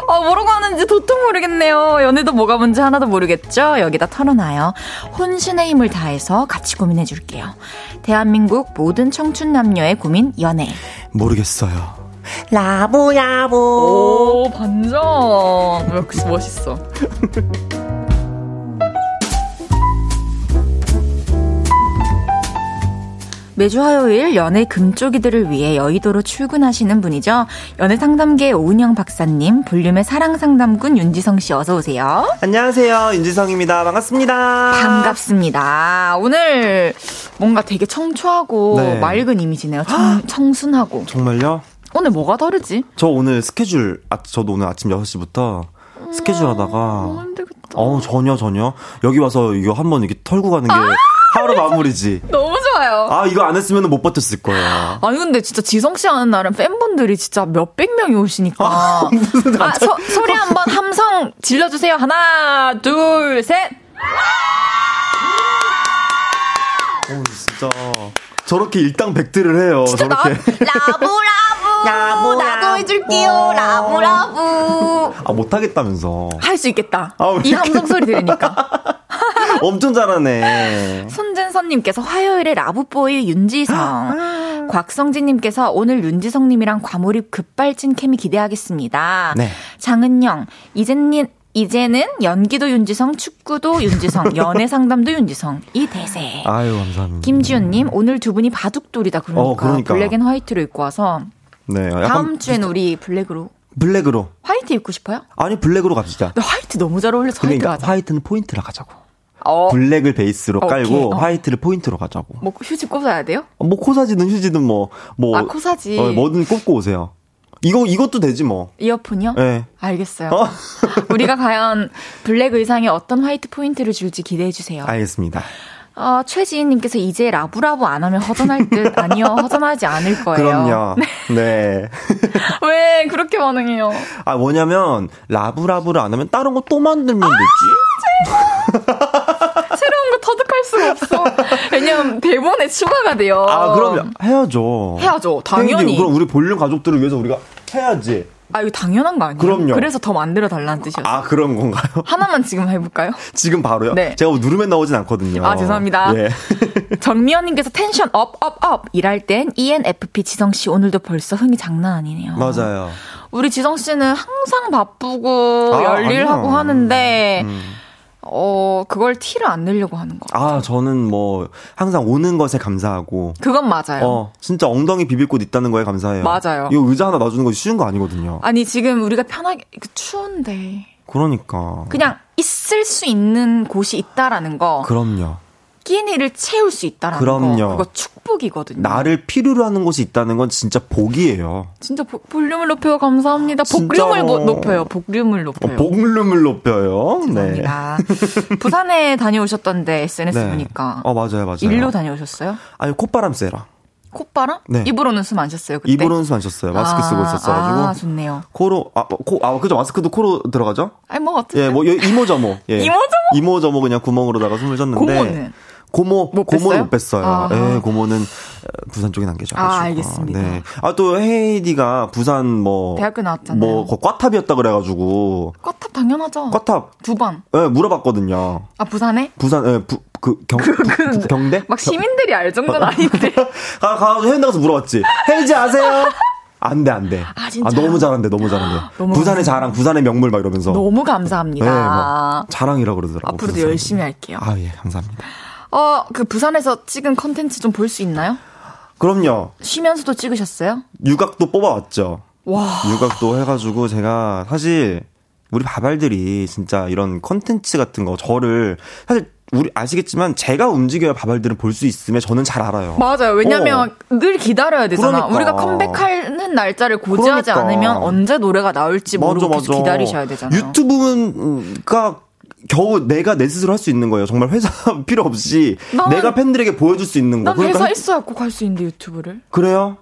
[SPEAKER 1] 어, 뭐라고 하는지 도통 모르겠네요. 연애도 뭐가 뭔지 하나도 모르겠죠? 여기다 털어놔요. 혼신의 힘을 다해서 같이 고민해 줄게요. 대한민국 모든 청춘 남녀의 고민, 연애.
[SPEAKER 2] 모르겠어요.
[SPEAKER 3] 라부 야부
[SPEAKER 1] 오, 반전. 역시 멋있어. 매주 화요일 연애 금쪽이들을 위해 여의도로 출근하시는 분이죠. 연애 상담계 오은영 박사님, 볼륨의 사랑 상담군 윤지성 씨 어서 오세요.
[SPEAKER 3] 안녕하세요 윤지성입니다 반갑습니다
[SPEAKER 1] 반갑습니다. 오늘 뭔가 되게 청초하고
[SPEAKER 3] 네.
[SPEAKER 1] 맑은 이미지네요. 청, 청순하고.
[SPEAKER 3] 정말요?
[SPEAKER 1] 오늘 뭐가 다르지?
[SPEAKER 3] 저 오늘 스케줄 아, 저도 오늘 아침 6시부터 스케줄 하다가
[SPEAKER 1] 힘들겠다.
[SPEAKER 3] 어 전혀 전혀. 여기 와서 이거 한번 이렇게 털고 가는 게 하루 마무리지.
[SPEAKER 1] 너무 좋아요.
[SPEAKER 3] 아 이거 안 했으면 못 버텼을 거예요.
[SPEAKER 1] 아니 근데 진짜 지성 씨 하는 날은 팬분들이 진짜 몇백 명이 오시니까.
[SPEAKER 3] 아, 무슨
[SPEAKER 1] 아, 소, 소리 한번 함성 질러주세요. 하나 둘셋.
[SPEAKER 3] 어, 진짜 저렇게 일당백들을 해요.
[SPEAKER 1] 진짜 나
[SPEAKER 3] 저렇게.
[SPEAKER 1] 라브 라브.
[SPEAKER 3] 라브,
[SPEAKER 1] 나도. 해줄게요. 라브 라브.
[SPEAKER 3] 아 못하겠다면서.
[SPEAKER 1] 할 수 있겠다.
[SPEAKER 3] 아,
[SPEAKER 1] 왜이 함성 소리 들으니까.
[SPEAKER 3] 엄청 잘하네.
[SPEAKER 1] 손진선님께서 화요일에 라브보이 윤지성. 곽성진님께서 오늘 윤지성님이랑 과몰입 급발진 케미 기대하겠습니다.
[SPEAKER 3] 네.
[SPEAKER 1] 장은영 이제님 이제는 연기도 윤지성, 축구도 윤지성, 연애 상담도 윤지성. 이 대세.
[SPEAKER 3] 아유 감사합니다
[SPEAKER 1] 김지훈님, 오늘 두 분이 바둑돌이다. 그러니까,
[SPEAKER 3] 어, 그러니까.
[SPEAKER 1] black and white로 입고 와서
[SPEAKER 3] 네
[SPEAKER 1] 다음 주엔 우리 블랙으로.
[SPEAKER 3] 블랙으로
[SPEAKER 1] 화이트 입고 싶어요?
[SPEAKER 3] 아니 블랙으로 갑시다
[SPEAKER 1] 화이트 너무 잘 어울려서 화이트
[SPEAKER 3] 그러니까
[SPEAKER 1] 가자.
[SPEAKER 3] 화이트는 포인트라 가자고
[SPEAKER 1] 어,
[SPEAKER 3] 블랙을 베이스로
[SPEAKER 1] 오케이,
[SPEAKER 3] 깔고
[SPEAKER 1] 어.
[SPEAKER 3] 화이트를 포인트로 가자고
[SPEAKER 1] 뭐 휴지 꽂아야 돼요?
[SPEAKER 3] 뭐 코사지든 휴지든 뭐뭐
[SPEAKER 1] 아, 코사지.
[SPEAKER 3] 어, 뭐든 꽂고 오세요 이거 이것도 되지 뭐
[SPEAKER 1] 이어폰이요?
[SPEAKER 3] 예.
[SPEAKER 1] 알겠어요.
[SPEAKER 3] 어?
[SPEAKER 1] 우리가 과연 블랙 의상에 어떤 화이트 포인트를 줄지 기대해 주세요.
[SPEAKER 3] 알겠습니다
[SPEAKER 1] 어, 최지인님께서 이제 라브라브 안 하면 허전할 듯 아니요 허전하지 않을 거예요.
[SPEAKER 3] 그럼요 네.
[SPEAKER 1] 왜 그렇게 반응해요?
[SPEAKER 3] 아 뭐냐면 라브라브를 안 하면 다른 거 또 만들면 되지
[SPEAKER 1] 새로운 거 터득할 수가 없어. 왜냐면 대본에 추가가 돼요.
[SPEAKER 3] 아 그럼 해야죠
[SPEAKER 1] 해야죠. 당연히.
[SPEAKER 3] 그럼 우리 볼륨 가족들을 위해서 우리가 해야지
[SPEAKER 1] 아 이거 당연한 거 아니에요?
[SPEAKER 3] 그럼요.
[SPEAKER 1] 그래서 더 만들어 달라는 뜻이었어요.
[SPEAKER 3] 아 그런 건가요?
[SPEAKER 1] 하나만 지금 해볼까요?
[SPEAKER 3] 지금 바로요?
[SPEAKER 1] 네.
[SPEAKER 3] 제가 뭐 누르면 나오진 않거든요.
[SPEAKER 1] 아, 죄송합니다.
[SPEAKER 3] 예.
[SPEAKER 1] 정미연님께서 텐션 up, up, up. 일할 땐 ENFP 지성씨 오늘도 벌써 흥이 장난 아니네요.
[SPEAKER 3] 맞아요.
[SPEAKER 1] 우리 지성 씨는 항상 바쁘고
[SPEAKER 3] 아,
[SPEAKER 1] 열일하고. 하는데
[SPEAKER 3] 음.
[SPEAKER 1] 어 그걸 티를 안 내려고 하는 거.
[SPEAKER 3] 아, 저는 뭐 항상 오는 것에 감사하고
[SPEAKER 1] 그건 맞아요.
[SPEAKER 3] 어, 진짜 엉덩이 비빌 곳 있다는 거에 감사해요.
[SPEAKER 1] 맞아요.
[SPEAKER 3] 이거 의자 하나 놔주는 것이 쉬운 거 아니거든요.
[SPEAKER 1] 아니 지금 우리가 편하게 그 추운데
[SPEAKER 3] 그러니까.
[SPEAKER 1] 그냥 있을 수 있는 곳이 있다라는 거
[SPEAKER 3] 그럼요.
[SPEAKER 1] 끼니를 채울 수 있다라는
[SPEAKER 3] 그럼요.
[SPEAKER 1] 거 그거 축복이거든요.
[SPEAKER 3] 나를 필요로 하는 곳이 있다는 건 진짜 복이에요.
[SPEAKER 1] 진짜 보- 볼륨을 높여요 감사합니다. 복륨을 뭐- 높여요. 복륨을
[SPEAKER 3] 어,
[SPEAKER 1] 높여요.
[SPEAKER 3] 복룸을 높여요. 네.
[SPEAKER 1] 부산에 다녀오셨던데 SNS 보니까
[SPEAKER 3] 어, 맞아요, 맞아요.
[SPEAKER 1] 일로 다녀오셨어요?
[SPEAKER 3] 아니, 콧바람 쐬라.
[SPEAKER 1] 콧바람?
[SPEAKER 3] 네.
[SPEAKER 1] 입으로는 숨 안 쉬었어요 그때?
[SPEAKER 3] 입으로는 숨 안 쉬었어요. 마스크 쓰고
[SPEAKER 1] 아,
[SPEAKER 3] 있었어가지고.
[SPEAKER 1] 아 좋네요.
[SPEAKER 3] 코로, 아, 뭐, 코, 아, 그죠. 마스크도 코로 들어가죠?
[SPEAKER 1] 아니 뭐 어떻게?
[SPEAKER 3] 예, 뭐, 여- 이모저모. 예.
[SPEAKER 1] 이모저모?
[SPEAKER 3] 이모저모 그냥 구멍으로다가 숨을 쉬었는데.
[SPEAKER 1] 고모는?
[SPEAKER 3] 고모,
[SPEAKER 1] 못
[SPEAKER 3] 고모는
[SPEAKER 1] 뺐어요?
[SPEAKER 3] 못 뺐어요.
[SPEAKER 1] 아.
[SPEAKER 3] 예, 고모는 어, 부산 쪽에 남겨져 가지고.
[SPEAKER 1] 아, 알겠습니다.
[SPEAKER 3] 네. 아, 또 헤이즈가 부산 뭐.
[SPEAKER 1] 대학교 나왔잖아요.
[SPEAKER 3] 뭐, 거- 꽈탑이었다 그래 가지고.
[SPEAKER 1] 꽈탑 당연하죠.
[SPEAKER 3] 꽈탑,
[SPEAKER 1] 두 번.
[SPEAKER 3] 예, 물어봤거든요.
[SPEAKER 1] 아 부산에?
[SPEAKER 3] 부산, 예, 부, 그, 경, 부- 경대?
[SPEAKER 1] 막 시민들이 알 정도는 아닌데.
[SPEAKER 3] 가, 가가지고 해운대 가서 물어봤지. 헤이지 아세요? 안 돼, 안 돼.
[SPEAKER 1] 아, 진짜요?
[SPEAKER 3] 너무 잘한대, 너무 잘한대.
[SPEAKER 1] 너무
[SPEAKER 3] 부산의 자랑, 부산의 명물 막 이러면서.
[SPEAKER 1] 너무 감사합니다.
[SPEAKER 3] 네, 막 자랑이라 그러더라고요.
[SPEAKER 1] 앞으로도
[SPEAKER 3] 부산
[SPEAKER 1] 열심히. 할게요.
[SPEAKER 3] 아, 예, 감사합니다.
[SPEAKER 1] 어, 그 부산에서 찍은 컨텐츠 좀 볼 수 있나요?
[SPEAKER 3] 그럼요.
[SPEAKER 1] 쉬면서도 찍으셨어요?
[SPEAKER 3] 유각도 뽑아왔죠.
[SPEAKER 1] 와.
[SPEAKER 3] 유각도 해가지고 제가 사실 우리 바발들이 진짜 이런 컨텐츠 같은 거 저를 사실 우리 아시겠지만 제가 움직여야 바발들은 볼 수 있음에 저는 잘 알아요.
[SPEAKER 1] 맞아요. 왜냐면 늘 기다려야 되잖아.
[SPEAKER 3] 그러니까.
[SPEAKER 1] 우리가 컴백하는 날짜를 고지하지
[SPEAKER 3] 그러니까.
[SPEAKER 1] 않으면 언제 노래가 나올지 모르고 계속 기다리셔야 되잖아요.
[SPEAKER 3] 유튜브가 겨우 내가 내 스스로 할 수 있는 거예요. 정말 회사 필요 없이
[SPEAKER 1] 난-
[SPEAKER 3] 내가 팬들에게 보여줄 수 있는 거.
[SPEAKER 1] 난 회사
[SPEAKER 3] 해-
[SPEAKER 1] 있어야 꼭할수 있는데 유튜브를.
[SPEAKER 3] 그래요?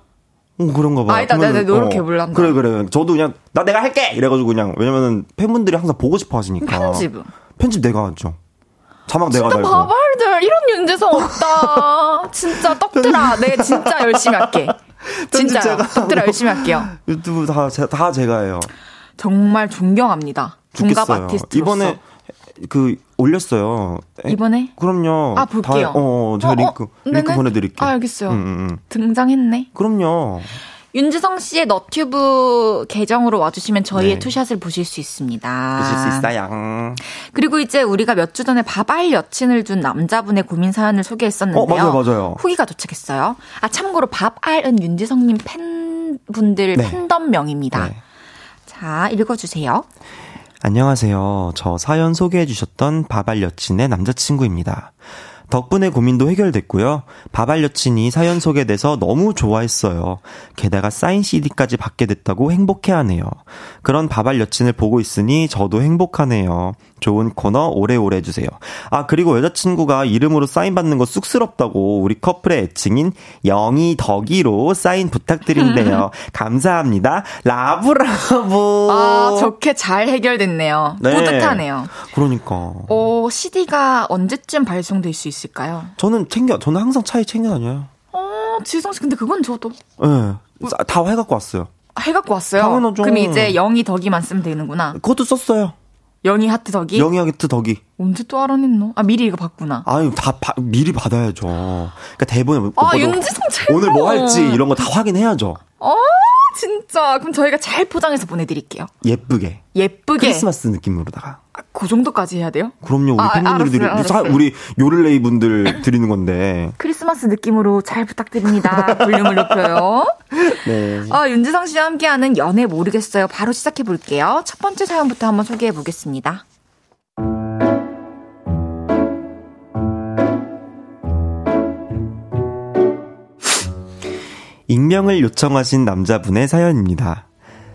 [SPEAKER 3] 어, 그런가 봐.
[SPEAKER 1] 아,
[SPEAKER 3] 그러면은,
[SPEAKER 1] 내가 노력해볼란다.
[SPEAKER 3] 어, 그래, 그래. 저도 그냥, 나 내가 할게! 이래가지고 그냥, 왜냐면은 팬분들이 항상 보고 싶어 하시니까.
[SPEAKER 1] 편집은?
[SPEAKER 3] 편집 내가 하죠. 자막 내가
[SPEAKER 1] 진짜
[SPEAKER 3] 달고.
[SPEAKER 1] 바발들 이런 윤재성 없다. 진짜 떡들아, 내가 진짜 열심히 할게. 진짜 떡들아. 열심히 할게요.
[SPEAKER 3] 유튜브 다, 제- 다 제가 해요.
[SPEAKER 1] 정말 존경합니다. 중갑. 아티스트로서.
[SPEAKER 3] 이번에 그, 올렸어요. 에,
[SPEAKER 1] 이번에
[SPEAKER 3] 그럼요.
[SPEAKER 1] 아, 볼게요.
[SPEAKER 3] 다, 어, 어, 제가
[SPEAKER 1] 어,
[SPEAKER 3] 링크,
[SPEAKER 1] 어,
[SPEAKER 3] 링크. 보내드릴게요.
[SPEAKER 1] 아, 알겠어요.
[SPEAKER 3] 음, 음, 음.
[SPEAKER 1] 등장했네.
[SPEAKER 3] 그럼요.
[SPEAKER 1] 윤지성 씨의 너튜브 계정으로 와주시면 저희의
[SPEAKER 3] 네.
[SPEAKER 1] 투샷을 보실 수 있습니다.
[SPEAKER 3] 보실 수 있어요.
[SPEAKER 1] 그리고 이제 우리가 몇 주 전에 밥알 여친을 둔 남자분의 고민 사연을 소개했었는데요.
[SPEAKER 3] 어, 맞아요, 맞아요.
[SPEAKER 1] 후기가 도착했어요. 아 참고로 밥알은 윤지성님 팬분들
[SPEAKER 3] 네.
[SPEAKER 1] 팬덤명입니다.
[SPEAKER 3] 네.
[SPEAKER 1] 자 읽어주세요.
[SPEAKER 3] 안녕하세요. 저 사연 소개해주셨던 바발 여친의 남자친구입니다. 덕분에 고민도 해결됐고요. 바발 여친이 사연 소개돼서 너무 좋아했어요. 게다가 사인 CD까지 받게 됐다고 행복해하네요. 그런 바발 여친을 보고 있으니 저도 행복하네요. 좋은 코너 오래오래 해주세요. 아 그리고 여자친구가 이름으로 사인 받는 거 쑥스럽다고 우리 커플의 애칭인 영희 덕이로 사인 부탁드린대요. 감사합니다. 라브라브.
[SPEAKER 1] 아 좋게 잘 해결됐네요.
[SPEAKER 3] 네.
[SPEAKER 1] 뿌듯하네요.
[SPEAKER 3] 그러니까.
[SPEAKER 1] 어 CD가 언제쯤 발송될 수 있을까요?
[SPEAKER 3] 저는 챙겨, 저는 항상 차에 챙겨 다녀요.
[SPEAKER 1] 어 지성 씨 근데 그건 저도
[SPEAKER 3] 예. 네. 다 해갖고 왔어요.
[SPEAKER 1] 해갖고 왔어요.
[SPEAKER 3] 당연하죠.
[SPEAKER 1] 그럼 이제 영이 덕이만 쓰면 되는구나.
[SPEAKER 3] 그것도 썼어요.
[SPEAKER 1] 영이 하트 덕이
[SPEAKER 3] 영희하게트 덕이.
[SPEAKER 1] 언제 또 알아냈노? 아 미리 이거 봤구나.
[SPEAKER 3] 아유, 다 바- 미리 받아야죠. 그러니까 대본에 뭐,
[SPEAKER 1] 아,
[SPEAKER 3] 뭐,
[SPEAKER 1] 윤지성 최고.
[SPEAKER 3] 오늘 뭐 할지 이런 거 다 확인해야죠.
[SPEAKER 1] 어 진짜 그럼 저희가 잘 포장해서 보내드릴게요.
[SPEAKER 3] 예쁘게.
[SPEAKER 1] 예쁘게.
[SPEAKER 3] 크리스마스 느낌으로다가.
[SPEAKER 1] 아, 그 정도까지 해야 돼요?
[SPEAKER 3] 그럼요, 우리
[SPEAKER 1] 아,
[SPEAKER 3] 팬분들이 사-
[SPEAKER 1] 알았어요.
[SPEAKER 3] 우리 요를레이 분들 드리는 건데.
[SPEAKER 1] 크리스마스 느낌으로 잘 부탁드립니다. 볼륨을 높여요.
[SPEAKER 3] 네.
[SPEAKER 1] 아, 윤지성 씨와 함께하는 연애 모르겠어요. 바로 시작해 볼게요. 첫 번째 사연부터 한번 소개해 보겠습니다.
[SPEAKER 3] 익명을 요청하신 남자분의 사연입니다.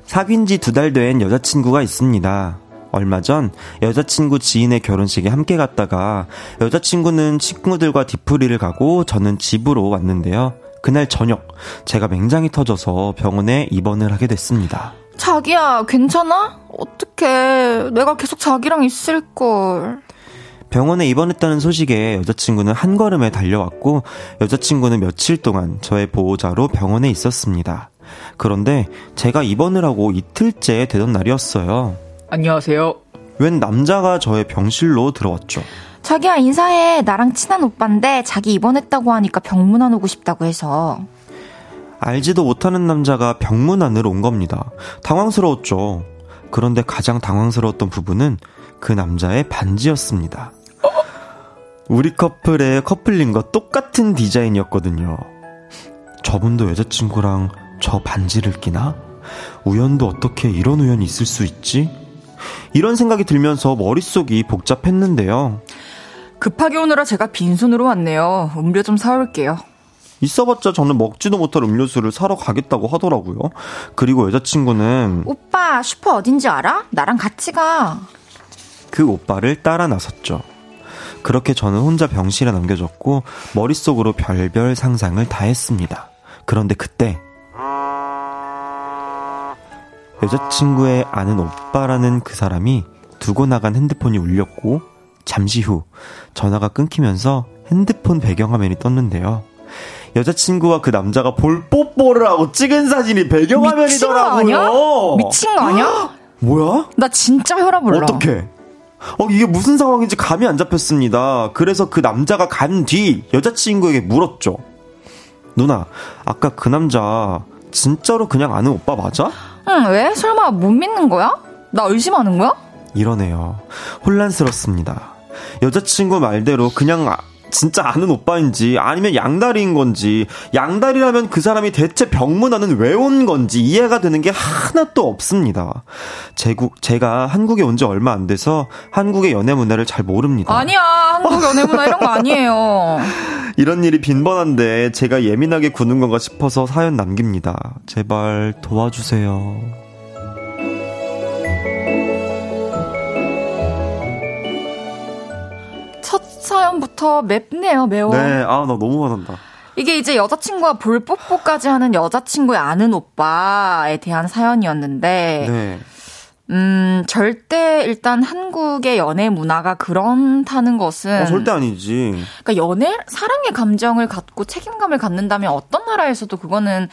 [SPEAKER 3] 사귄 지 두 달 된 여자친구가 있습니다. 얼마 전 여자친구 지인의 결혼식에 함께 갔다가 여자친구는 친구들과 뒤풀이를 가고 저는 집으로 왔는데요. 그날 저녁 제가 맹장이 터져서 병원에 입원을 하게 됐습니다.
[SPEAKER 1] 자기야, 괜찮아? 어떡해. 내가 계속 자기랑 있을걸.
[SPEAKER 3] 병원에 입원했다는 소식에 여자친구는 한 걸음에 달려왔고 여자친구는 며칠 동안 저의 보호자로 병원에 있었습니다. 그런데 제가 입원을 하고 이틀째 되던 날이었어요.
[SPEAKER 1] 안녕하세요.
[SPEAKER 3] 웬 남자가 저의 병실로 들어왔죠.
[SPEAKER 1] 자기야, 인사해. 나랑 친한 오빠인데 자기 입원했다고 하니까 병문안 오고 싶다고 해서.
[SPEAKER 3] 알지도 못하는 남자가 병문 안으로 온 겁니다. 당황스러웠죠. 그런데 가장 당황스러웠던 부분은 그 남자의 반지였습니다. 우리 커플의 커플링과 똑같은 디자인이었거든요. 저분도 여자친구랑 저 반지를 끼나? 우연도 어떻게 이런 우연이 있을 수 있지? 이런 생각이 들면서 머릿속이 복잡했는데요.
[SPEAKER 1] 급하게 오느라 제가 빈손으로 왔네요. 음료 좀 사올게요.
[SPEAKER 3] 있어봤자 저는 먹지도 못할 음료수를 사러 가겠다고 하더라고요. 그리고 여자친구는
[SPEAKER 1] 오빠 슈퍼 어딘지 알아? 나랑 같이 가.
[SPEAKER 3] 그 오빠를 따라 나섰죠. 그렇게 저는 혼자 병실에 남겨졌고 머릿속으로 별별 상상을 다 했습니다. 그런데 그때 여자친구의 아는 오빠라는 그 사람이 두고 나간 핸드폰이 울렸고 잠시 후 전화가 끊기면서 핸드폰 배경화면이 떴는데요. 여자친구와 그 남자가 볼 뽀뽀를 하고 찍은 사진이 배경화면이더라고요.
[SPEAKER 1] 미친 거 아니야? 미친 거 아니야?
[SPEAKER 3] 뭐야?
[SPEAKER 1] 나 진짜 혈압 올라.
[SPEAKER 3] 어떻게? 어, 이게 무슨 상황인지 감이 안 잡혔습니다. 그래서 그 남자가 간 뒤 여자친구에게 물었죠. 누나, 아까 그 남자 진짜로 그냥 아는 오빠 맞아?
[SPEAKER 1] 응, 왜? 설마 못 믿는 거야? 나 의심하는 거야?
[SPEAKER 3] 이러네요. 혼란스럽습니다. 여자친구 말대로 그냥 아, 진짜 아는 오빠인지 아니면 양다리인 건지 양다리라면 그 사람이 대체 병문안은 왜 온 건지 이해가 되는 게 하나도 없습니다. 제국 제가 한국에 온 지 얼마 안 돼서 한국의 연애 문화를 잘 모릅니다.
[SPEAKER 1] 아니야 한국 연애 문화 이런 거 아니에요.
[SPEAKER 3] 이런 일이 빈번한데 제가 예민하게 구는 건가 싶어서 사연 남깁니다. 제발 도와주세요.
[SPEAKER 1] 사연부터 맵네요, 매워.
[SPEAKER 3] 네, 아, 나 너무 화난다.
[SPEAKER 1] 이게 이제 여자친구와 볼 뽀뽀까지 하는 여자친구의 아는 오빠에 대한 사연이었는데, 네. 음, 절대 일단 한국의 연애 문화가 그렇다는 것은.
[SPEAKER 3] 어, 절대 아니지.
[SPEAKER 1] 그러니까 연애, 사랑의 감정을 갖고 책임감을 갖는다면 어떤 나라에서도 그거는.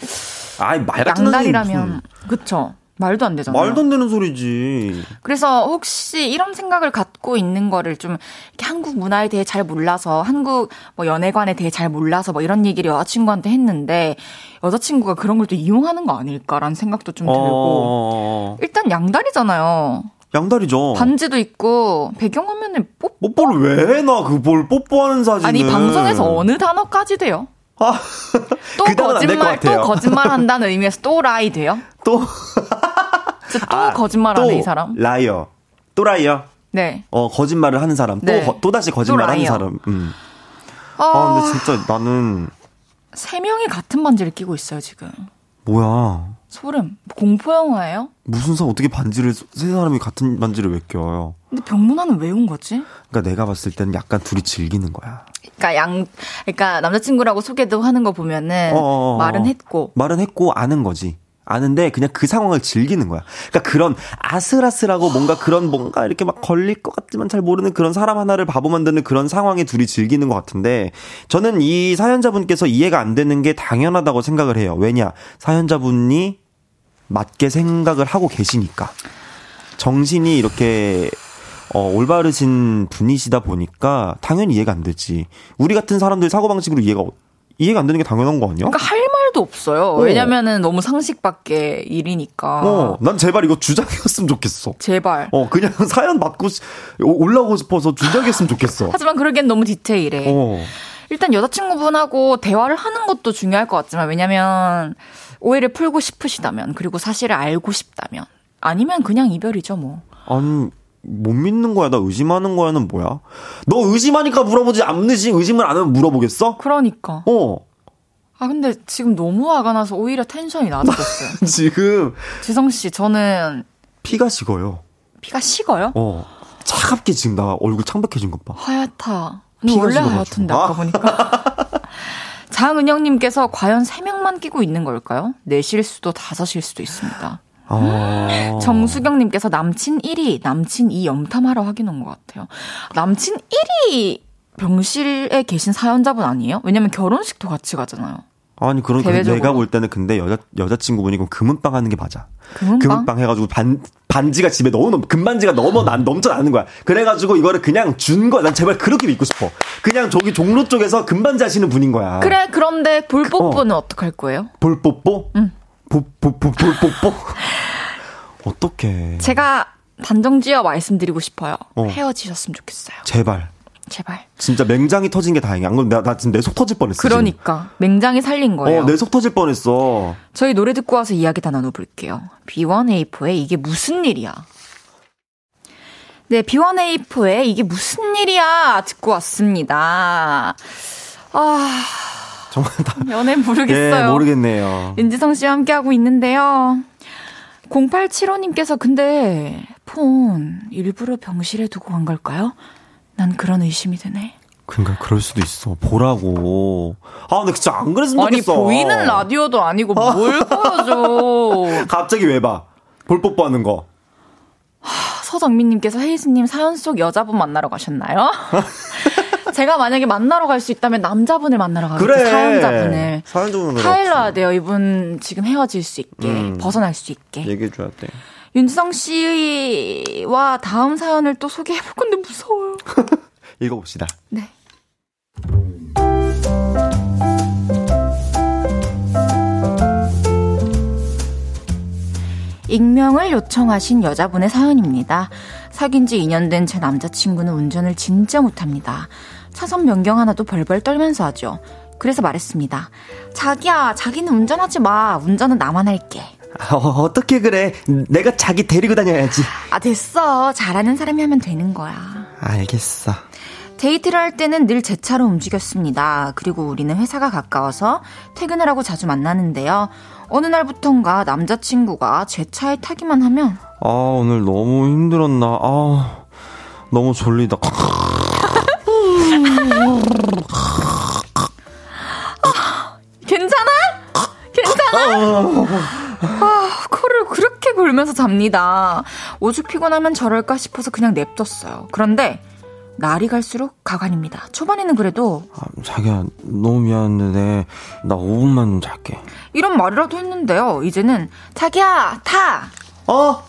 [SPEAKER 3] 아이, 말
[SPEAKER 1] 양다리라면. 그쵸. 말도 안 되잖아요.
[SPEAKER 3] 말도 안 되는 소리지.
[SPEAKER 1] 그래서 혹시 이런 생각을 갖고 있는 거를 좀 이렇게 한국 문화에 대해 잘 몰라서 한국 뭐 연애관에 대해 잘 몰라서 뭐 이런 얘기를 여자친구한테 했는데 여자친구가 그런 걸 또 이용하는 거 아닐까라는 생각도 좀 들고 어... 일단 양다리잖아요.
[SPEAKER 3] 양다리죠.
[SPEAKER 1] 반지도 있고 배경화면에 뽀뽀
[SPEAKER 3] 뽀뽀를 왜 해놔 그볼 뽀뽀하는 사진을
[SPEAKER 1] 아니 방송에서 어느 단어까지 돼요? 아, 또 그 거짓말 또 거짓말 한다는 의미에서 또 lie 돼요?
[SPEAKER 3] 또
[SPEAKER 1] 또 아, 거짓말하네 이 사람.
[SPEAKER 3] liar. 또 liar.
[SPEAKER 1] 네.
[SPEAKER 3] 어 거짓말을 하는 사람. 네. 또 또 다시 거짓말하는 사람. 음. 아, 아 근데 진짜 나는
[SPEAKER 1] 세 명이 같은 반지를 끼고 있어요 지금.
[SPEAKER 3] 뭐야?
[SPEAKER 1] 소름. 공포 영화예요?
[SPEAKER 3] 무슨 사 어떻게 반지를 세 사람이 같은 반지를 왜 껴요?
[SPEAKER 1] 근데 병문안은 왜 온 거지?
[SPEAKER 3] 그러니까 내가 봤을 때는 약간 둘이 즐기는 거야.
[SPEAKER 1] 그러니까 양, 그러니까 남자친구라고 소개도 하는 거 보면은 어어어. 어, 어. 말은 했고
[SPEAKER 3] 말은 했고 아는 거지. 아는데 그냥 그 상황을 즐기는 거야. 그러니까 그런 아슬아슬하고 뭔가 그런 뭔가 이렇게 막 걸릴 것 같지만 잘 모르는 그런 사람 하나를 바보 만드는 그런 상황에 둘이 즐기는 것 같은데 저는 이 사연자분께서 이해가 안 되는 게 당연하다고 생각을 해요. 왜냐 사연자분이 맞게 생각을 하고 계시니까 정신이 이렇게 어, 올바르신 분이시다 보니까 당연히 이해가 안 되지. 우리 같은 사람들 사고방식으로 이해가 이해가 안 되는 게 당연한 거 아니야?
[SPEAKER 1] 그러니까 할 말도 없어요. 어. 왜냐면은 너무 상식 밖의 일이니까.
[SPEAKER 3] 어, 난 제발 이거 주작이었으면 좋겠어.
[SPEAKER 1] 제발.
[SPEAKER 3] 어, 그냥 사연 받고 올라오고 싶어서 주작이었으면 좋겠어.
[SPEAKER 1] 하지만 그러기엔 너무 디테일해. 어. 일단 여자친구분하고 대화를 하는 것도 중요할 것 같지만 왜냐면 오해를 풀고 싶으시다면 그리고 사실을 알고 싶다면 아니면 그냥 이별이죠 뭐.
[SPEAKER 3] 아니 못 믿는 거야? 나 의심하는 거야는 뭐야? 너 의심하니까 물어보지 않느지 의심을 안 하면 물어보겠어?
[SPEAKER 1] 그러니까.
[SPEAKER 3] 어.
[SPEAKER 1] 아 근데 지금 너무 화가 나서 오히려 텐션이 낮아졌어요.
[SPEAKER 3] 지금
[SPEAKER 1] 지성 씨 저는
[SPEAKER 3] 피가 식어요.
[SPEAKER 1] 피가 식어요?
[SPEAKER 3] 어. 차갑게 지금 나 얼굴 창백해진 것 봐.
[SPEAKER 1] 하얗다. 원래 하얗던데 아까 아. 보니까. 장은영님께서 과연 3명만 끼고 있는 걸까요? 4실 수도 5실 수도 있습니다. 어... 정수경님께서 남친 1위, 남친 2 염탐하러 확인 온것 같아요. 남친 1위 병실에 계신 사연자분 아니에요? 왜냐면 결혼식도 같이 가잖아요.
[SPEAKER 3] 아니 그런
[SPEAKER 1] 대외적으로.
[SPEAKER 3] 내가 볼 때는 근데 여자 여자 친구분이 그럼 금은빵 하는 게 맞아.
[SPEAKER 1] 금은빵?
[SPEAKER 3] 해가지고 반 반지가 집에 너무 금반지가 너무 난 넘쳐 나는 거야. 그래가지고 이거를 그냥 준 거야. 난 제발 그렇게 믿고 싶어. 그냥 저기 종로 쪽에서 금반지 하시는 분인 거야.
[SPEAKER 1] 그래, 그런데 볼뽀뽀는 어. 떡할 거예요?
[SPEAKER 3] 볼뽀뽀?
[SPEAKER 1] 응.
[SPEAKER 3] 볼뽀뽀? 어떻게?
[SPEAKER 1] 제가 단정지어 말씀드리고 싶어요.
[SPEAKER 3] 어.
[SPEAKER 1] 헤어지셨으면 좋겠어요.
[SPEAKER 3] 제발.
[SPEAKER 1] 제발.
[SPEAKER 3] 진짜 맹장이 터진 게 다행이야. 안 그러면 나, 나 지금 내 속 터질 뻔했어.
[SPEAKER 1] 그러니까 맹장이 살린 거예요.
[SPEAKER 3] 어, 내 속 터질 뻔했어.
[SPEAKER 1] 저희 노래 듣고 와서 이야기 다 나눠볼게요. B1A4의 이게 무슨 일이야? 네, B1A4의 이게 무슨 일이야? 듣고 왔습니다. 아,
[SPEAKER 3] 정말 다.
[SPEAKER 1] 연애 모르겠어요.
[SPEAKER 3] 예, 모르겠네요.
[SPEAKER 1] 윤지성 씨와 함께하고 있는데요. 0875님께서 근데 폰 일부러 병실에 두고 간 걸까요? 난 그런 의심이 드네.
[SPEAKER 3] 그러니까 그럴 수도 있어. 보라고. 아, 근데 진짜 안 그랬으면
[SPEAKER 1] 아니
[SPEAKER 3] 좋겠어.
[SPEAKER 1] 보이는 라디오도 아니고 뭘 보여줘.
[SPEAKER 3] 갑자기 왜 봐? 볼 뽀뽀하는 거.
[SPEAKER 1] 서정민님께서 헤이즈님 사연 속 여자분 만나러 가셨나요? 제가 만약에 만나러 갈 수 있다면 남자분을 만나러 가겠죠.
[SPEAKER 3] 그래.
[SPEAKER 1] 사연자분을.
[SPEAKER 3] 사연자분을
[SPEAKER 1] 타일러야 돼요. 이분 지금 헤어질 수 있게.
[SPEAKER 3] 음.
[SPEAKER 1] 벗어날 수 있게.
[SPEAKER 3] 얘기해줘야 돼.
[SPEAKER 1] 윤지성 씨와 다음 사연을 또 소개해볼 건데 무서워요.
[SPEAKER 3] 읽어봅시다.
[SPEAKER 1] 네. 익명을 요청하신 여자분의 사연입니다. 사귄 지 2년 된 제 남자친구는 운전을 진짜 못합니다. 차선 변경 하나도 벌벌 떨면서 하죠. 그래서 말했습니다. 자기야, 자기는 운전하지 마. 운전은 나만 할게.
[SPEAKER 3] 어, 어떻게 그래? 내가 자기 데리고 다녀야지.
[SPEAKER 1] 아, 됐어. 잘하는 사람이 하면 되는 거야.
[SPEAKER 3] 알겠어.
[SPEAKER 1] 데이트를 할 때는 늘 제 차로 움직였습니다. 그리고 우리는 회사가 가까워서 퇴근을 하고 자주 만나는데요. 어느 날부턴가 남자친구가 제 차에 타기만 하면
[SPEAKER 3] 아, 오늘 너무 힘들었나. 아, 너무 졸리다.
[SPEAKER 1] 괜찮아? 괜찮아? 아, 코를 그렇게 골면서 잡니다. 오죽 피곤하면 저럴까 싶어서 그냥 냅뒀어요. 그런데 날이 갈수록 가관입니다. 초반에는 그래도
[SPEAKER 3] 아, 자기야, 너무 미안한데, 나 5분만 잘게.
[SPEAKER 1] 이런 말이라도 했는데요. 이제는 자기야 타!
[SPEAKER 3] 어?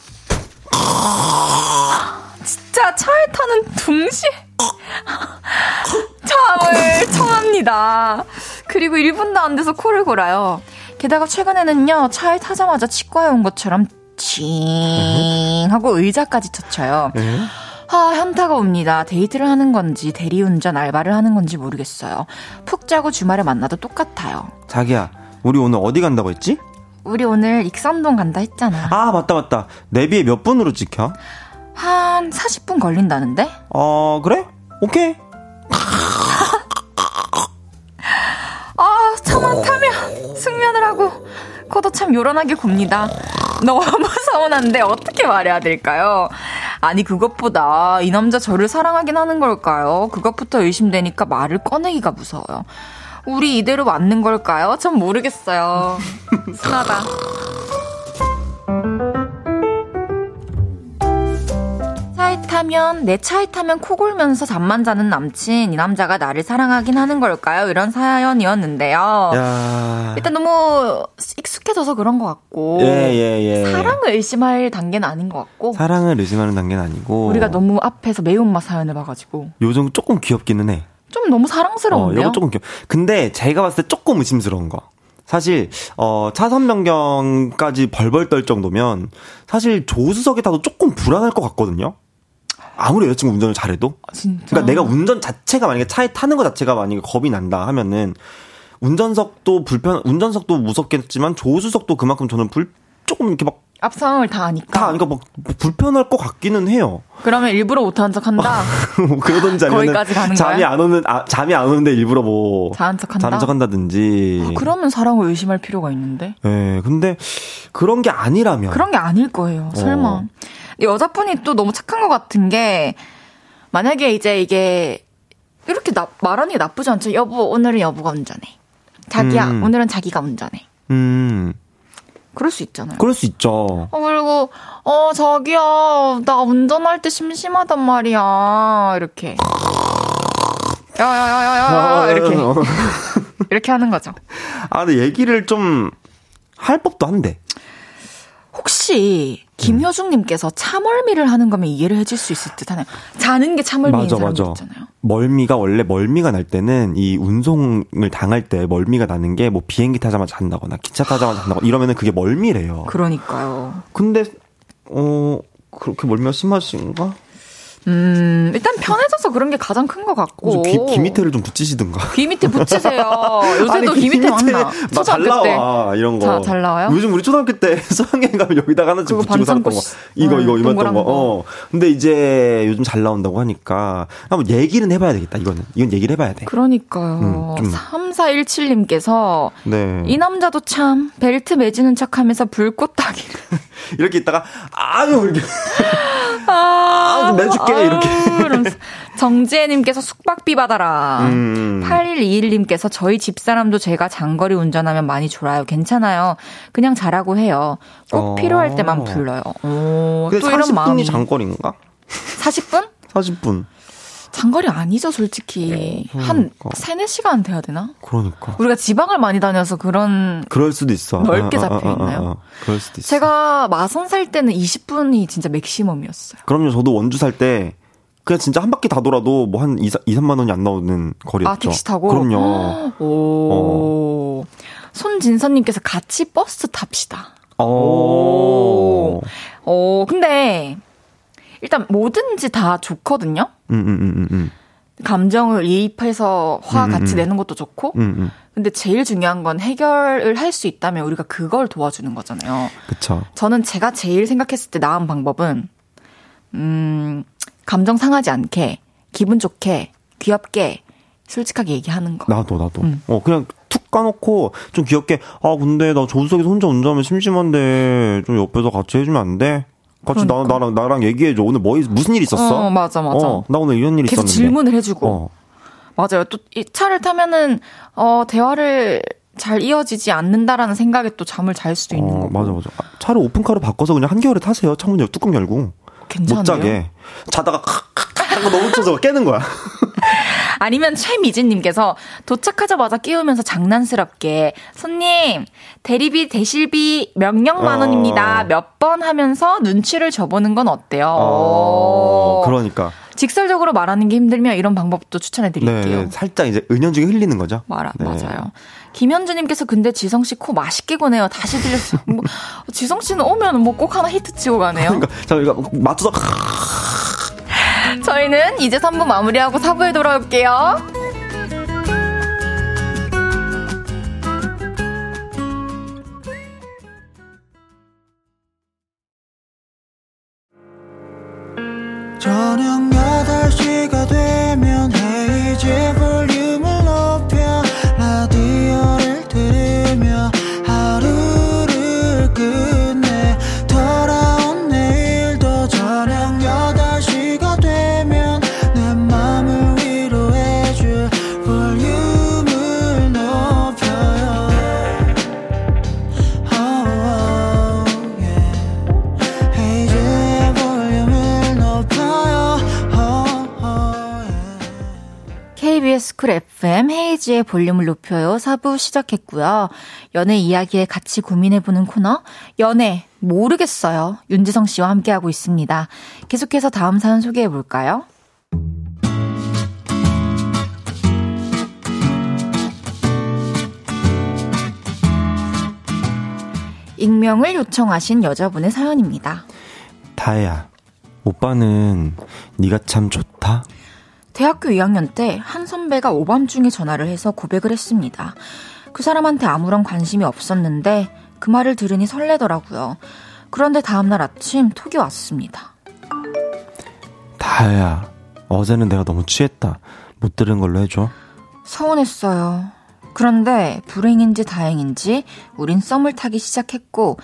[SPEAKER 1] 진짜 차에 타는 동시 에 잠을 청합니다. 그리고 1분도 안 돼서 코를 골아요. 게다가 최근에는요 차에 타자마자 치과에 온 것처럼 칭 하고 의자까지 터쳐요.
[SPEAKER 3] 예?
[SPEAKER 1] 아 현타가 옵니다. 데이트를 하는 건지 대리운전 알바를 하는 건지 모르겠어요. 푹 자고 주말에 만나도 똑같아요.
[SPEAKER 3] 자기야, 우리 오늘 어디 간다고 했지?
[SPEAKER 1] 우리 오늘 익선동 간다 했잖아.
[SPEAKER 3] 아, 맞다, 맞다. 내비에 몇 분으로 찍혀?
[SPEAKER 1] 한 40분 걸린다는데?
[SPEAKER 3] 어, 그래? 오케이.
[SPEAKER 1] 아, 차만 타면 숙면을 하고 코도 참 요란하게 굽니다. 너무 서운한데 어떻게 말해야 될까요? 아니 그것보다 이 남자 저를 사랑하긴 하는 걸까요? 그것부터 의심되니까 말을 꺼내기가 무서워요. 우리 이대로 맞는 걸까요? 전 모르겠어요. 순하다. 차에 타면 내 차에 타면 코 골면서 잠만 자는 남친 이 남자가 나를 사랑하긴 하는 걸까요? 이런 사연이었는데요.
[SPEAKER 3] 야.
[SPEAKER 1] 일단 너무 익숙해져서 그런 것 같고
[SPEAKER 3] 예, 예, 예.
[SPEAKER 1] 사랑을 의심할 단계는 아닌 것 같고
[SPEAKER 3] 사랑을 의심하는 단계는 아니고.
[SPEAKER 1] 우리가 너무 앞에서 매운맛 사연을 봐가지고
[SPEAKER 3] 요즘 조금 귀엽기는 해.
[SPEAKER 1] 좀 너무
[SPEAKER 3] 어,
[SPEAKER 1] 사랑스러운데요?
[SPEAKER 3] 이거 조금 귀여워. 근데 제가 봤을 때 조금 의심스러운 거. 사실 어 차선 변경까지 벌벌 떨 정도면 사실 조수석에 타도 조금 불안할 것 같거든요. 아무리 여자친구 운전을 잘해도.
[SPEAKER 1] 아.
[SPEAKER 3] 그러니까 내가 운전 자체가 만약에 차에 타는 것 자체가 만약에 겁이 난다 하면은 운전석도 불편 운전석도 무섭겠지만 조수석도 그만큼 저는 불 조금 이렇게
[SPEAKER 1] 막다앞 상황을 다 아니까.
[SPEAKER 3] 막 불편할 것 같기는 해요.
[SPEAKER 1] 그러면 일부러 못하는 척한다.
[SPEAKER 3] 뭐 그러든지 아니면 잠이
[SPEAKER 1] 거야?
[SPEAKER 3] 안 오는 아, 잠이 안 오는데 일부러 뭐
[SPEAKER 1] 자는 척한다?
[SPEAKER 3] 자는 척한다든지.
[SPEAKER 1] 아, 그러면 사랑을 의심할 필요가 있는데
[SPEAKER 3] 예, 근데 그런 게 아니라면
[SPEAKER 1] 그런 게 아닐 거예요. 설마.
[SPEAKER 3] 어.
[SPEAKER 1] 여자분이 또 너무 착한 것 같은 게 만약에 이제 이게 이렇게 나, 말하는 게 나쁘지 않죠. 여보 오늘은 여보가 운전해. 자기야
[SPEAKER 3] 음.
[SPEAKER 1] 오늘은 자기가 운전해.
[SPEAKER 3] 음
[SPEAKER 1] 그럴 수 있잖아요.
[SPEAKER 3] 그럴 수 있죠.
[SPEAKER 1] 어, 그리고, 어, 자기야, 나 운전할 때 심심하단 말이야. 이렇게. 야야야야야, 이렇게. 이렇게 하는 거죠.
[SPEAKER 3] 아, 근데 얘기를 좀 할 법도 한데.
[SPEAKER 1] 혹시 김효중님께서 참얼미를 하는 거면 이해를 해줄 수 있을 듯하네요. 자는 게 맞아, 사람들 맞아. 있잖아요.
[SPEAKER 3] 멀미가 원래 멀미가 날 때는 이 운송을 당할 때 멀미가 나는 게 뭐 비행기 타자마자 잔다거나 기차 타자마자 잔다거나 이러면은 그게 멀미래요.
[SPEAKER 1] 그러니까요.
[SPEAKER 3] 근데 어 그렇게 멀미가 심하신가?
[SPEAKER 1] 음, 일단 편해져서 그런 게 가장 큰 것 같고.
[SPEAKER 3] 귀, 귀 밑에를 좀 붙이시든가.
[SPEAKER 1] 귀 밑에 붙이세요. 요새도 귀, 밑에 왔나?
[SPEAKER 3] 나잘 나와, 이런 거.
[SPEAKER 1] 자, 잘 나와요?
[SPEAKER 3] 요즘 우리 초등학교 때 수학여행 가면 여기다가 하나씩 붙이고 살았던 거. 이거, 이거, 이만던 거. 어. 근데 이제 요즘 잘 나온다고 하니까 한번 얘기는 해봐야 되겠다, 이거는. 이건 얘기를 해봐야 돼.
[SPEAKER 1] 그러니까요. 음, 3417님께서. 네. 이 남자도 참 벨트 매지는 척 하면서 불꽃 따기를.
[SPEAKER 3] 이렇게 있다가, 아유, 이렇게. 아, 아 내줄게, 아유, 이렇게.
[SPEAKER 1] 정지혜님께서 숙박비 받아라. 음. 8121님께서 저희 집사람도 제가 장거리 운전하면 많이 졸아요. 괜찮아요. 그냥 자라고 해요. 꼭 어. 필요할 때만 불러요. 오,
[SPEAKER 3] 또 40분이 이런 마음이. 장거리인가?
[SPEAKER 1] 40분?
[SPEAKER 3] 40분.
[SPEAKER 1] 장거리 아니죠, 솔직히. 어, 그러니까. 한 3, 4시간 돼야 되나?
[SPEAKER 3] 그러니까.
[SPEAKER 1] 우리가 지방을 많이 다녀서 그런.
[SPEAKER 3] 그럴 수도 있어.
[SPEAKER 1] 넓게 아, 아, 아, 잡혀 있나요?
[SPEAKER 3] 그럴 수도 있어.
[SPEAKER 1] 제가 마산 살 때는 20분이 진짜 맥시멈이었어요.
[SPEAKER 3] 그럼요, 저도 원주 살 때. 그냥 진짜 한 바퀴 다 돌아도 뭐 한 2, 2, 3만 원이 안 나오는 거리였죠.
[SPEAKER 1] 아, 택시 타고?
[SPEAKER 3] 그럼요.
[SPEAKER 1] 오. 어. 손진선님께서 같이 버스 탑시다.
[SPEAKER 3] 오. 오.
[SPEAKER 1] 오. 근데 일단 뭐든지 다 좋거든요.
[SPEAKER 3] 음, 음, 음, 음. 음.
[SPEAKER 1] 감정을 이입해서 화 음, 같이 내는 것도 좋고. 근데 제일 중요한 건 해결을 할 수 있다면 우리가 그걸 도와주는 거잖아요.
[SPEAKER 3] 그쵸.
[SPEAKER 1] 저는 제가 제일 생각했을 때 나은 방법은 음, 감정 상하지 않게 기분 좋게 귀엽게 솔직하게 얘기하는 거.
[SPEAKER 3] 나도 나도. 음. 어 그냥 툭 까놓고 좀 귀엽게 아 근데 나 조수석에서 혼자 운전하면 심심한데 좀 옆에서 같이 해주면 안 돼? 같이 그러니까. 나, 나랑, 나랑 얘기해줘. 오늘 뭐, 무슨 일 있었어?
[SPEAKER 1] 어, 맞아, 맞아.
[SPEAKER 3] 어, 나 오늘 이런 일
[SPEAKER 1] 계속
[SPEAKER 3] 있었는데.
[SPEAKER 1] 질문을 해주고. 어. 맞아요. 또, 이 차를 타면은, 어, 대화를 잘 이어지지 않는다라는 생각에 또 잠을 잘 수도 있는 어, 거고.
[SPEAKER 3] 맞아, 맞아. 차를 오픈카로 바꿔서 그냥 한겨울에 타세요. 창문 열, 뚜껑 열고.
[SPEAKER 1] 괜찮아요. 못
[SPEAKER 3] 자게. 자다가 하고 너무 쳐서 깨는 거야.
[SPEAKER 1] 아니면 최미진님께서 도착하자마자 끼우면서 장난스럽게 손님 대리비 대실비 명령만 원입니다. 어. 몇번 하면서 눈치를 줘보는 건 어때요?
[SPEAKER 3] 어, 그러니까.
[SPEAKER 1] 직설적으로 말하는 게 힘들면 이런 방법도 추천해 드릴게요.
[SPEAKER 3] 네, 살짝 이제 은연중에 흘리는 거죠.
[SPEAKER 1] 말아, 네. 맞아요. 김현주님께서 근데 지성 씨 코 맛있게 고네요. 다시 들렸어요. 뭐, 지성 씨는 오면 뭐 꼭 하나 히트 치고 가네요.
[SPEAKER 3] 그러니까 자, 이거 맞춰서
[SPEAKER 1] 저희는 이제 3부 마무리하고 4부에 돌아올게요. KBS 쿨 FM 헤이즈의 볼륨을 높여요 4부 시작했고요. 연애 이야기에 같이 고민해보는 코너 연애 모르겠어요. 윤지성 씨와 함께하고 있습니다. 계속해서 다음 사연 소개해볼까요? 익명을 요청하신 여자분의 사연입니다.
[SPEAKER 3] 다혜야, 오빠는 네가 참 좋다.
[SPEAKER 1] 대학교 2학년 때 한 선배가 오밤중에 전화를 해서 고백을 했습니다. 그 사람한테 아무런 관심이 없었는데 그 말을 들으니 설레더라고요. 그런데 다음날 아침 톡이 왔습니다.
[SPEAKER 3] 다혜야, 어제는 내가 너무 취했다. 못 들은 걸로 해줘.
[SPEAKER 1] 서운했어요. 그런데 불행인지 다행인지 우린 썸을 타기 시작했고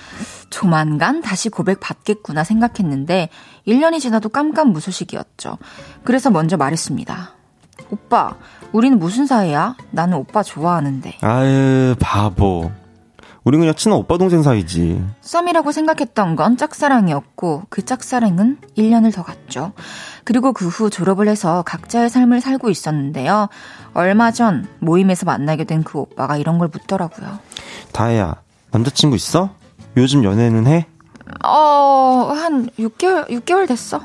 [SPEAKER 1] 조만간 다시 고백 받겠구나 생각했는데 1년이 지나도 깜깜무소식이었죠. 그래서 먼저 말했습니다. 오빠, 우리는 무슨 사이야? 나는 오빠 좋아하는데.
[SPEAKER 3] 아유, 바보. 우리 그냥 친한 오빠 동생 사이지.
[SPEAKER 1] 썸이라고 생각했던 건 짝사랑이었고 그 짝사랑은 1년을 더 갔죠. 그리고 그 후 졸업을 해서 각자의 삶을 살고 있었는데요. 얼마 전 모임에서 만나게 된 그 오빠가 이런 걸 묻더라고요.
[SPEAKER 3] 다혜야, 남자친구 있어? 요즘 연애는 해?
[SPEAKER 1] 어, 한 6개월, 6개월 됐어.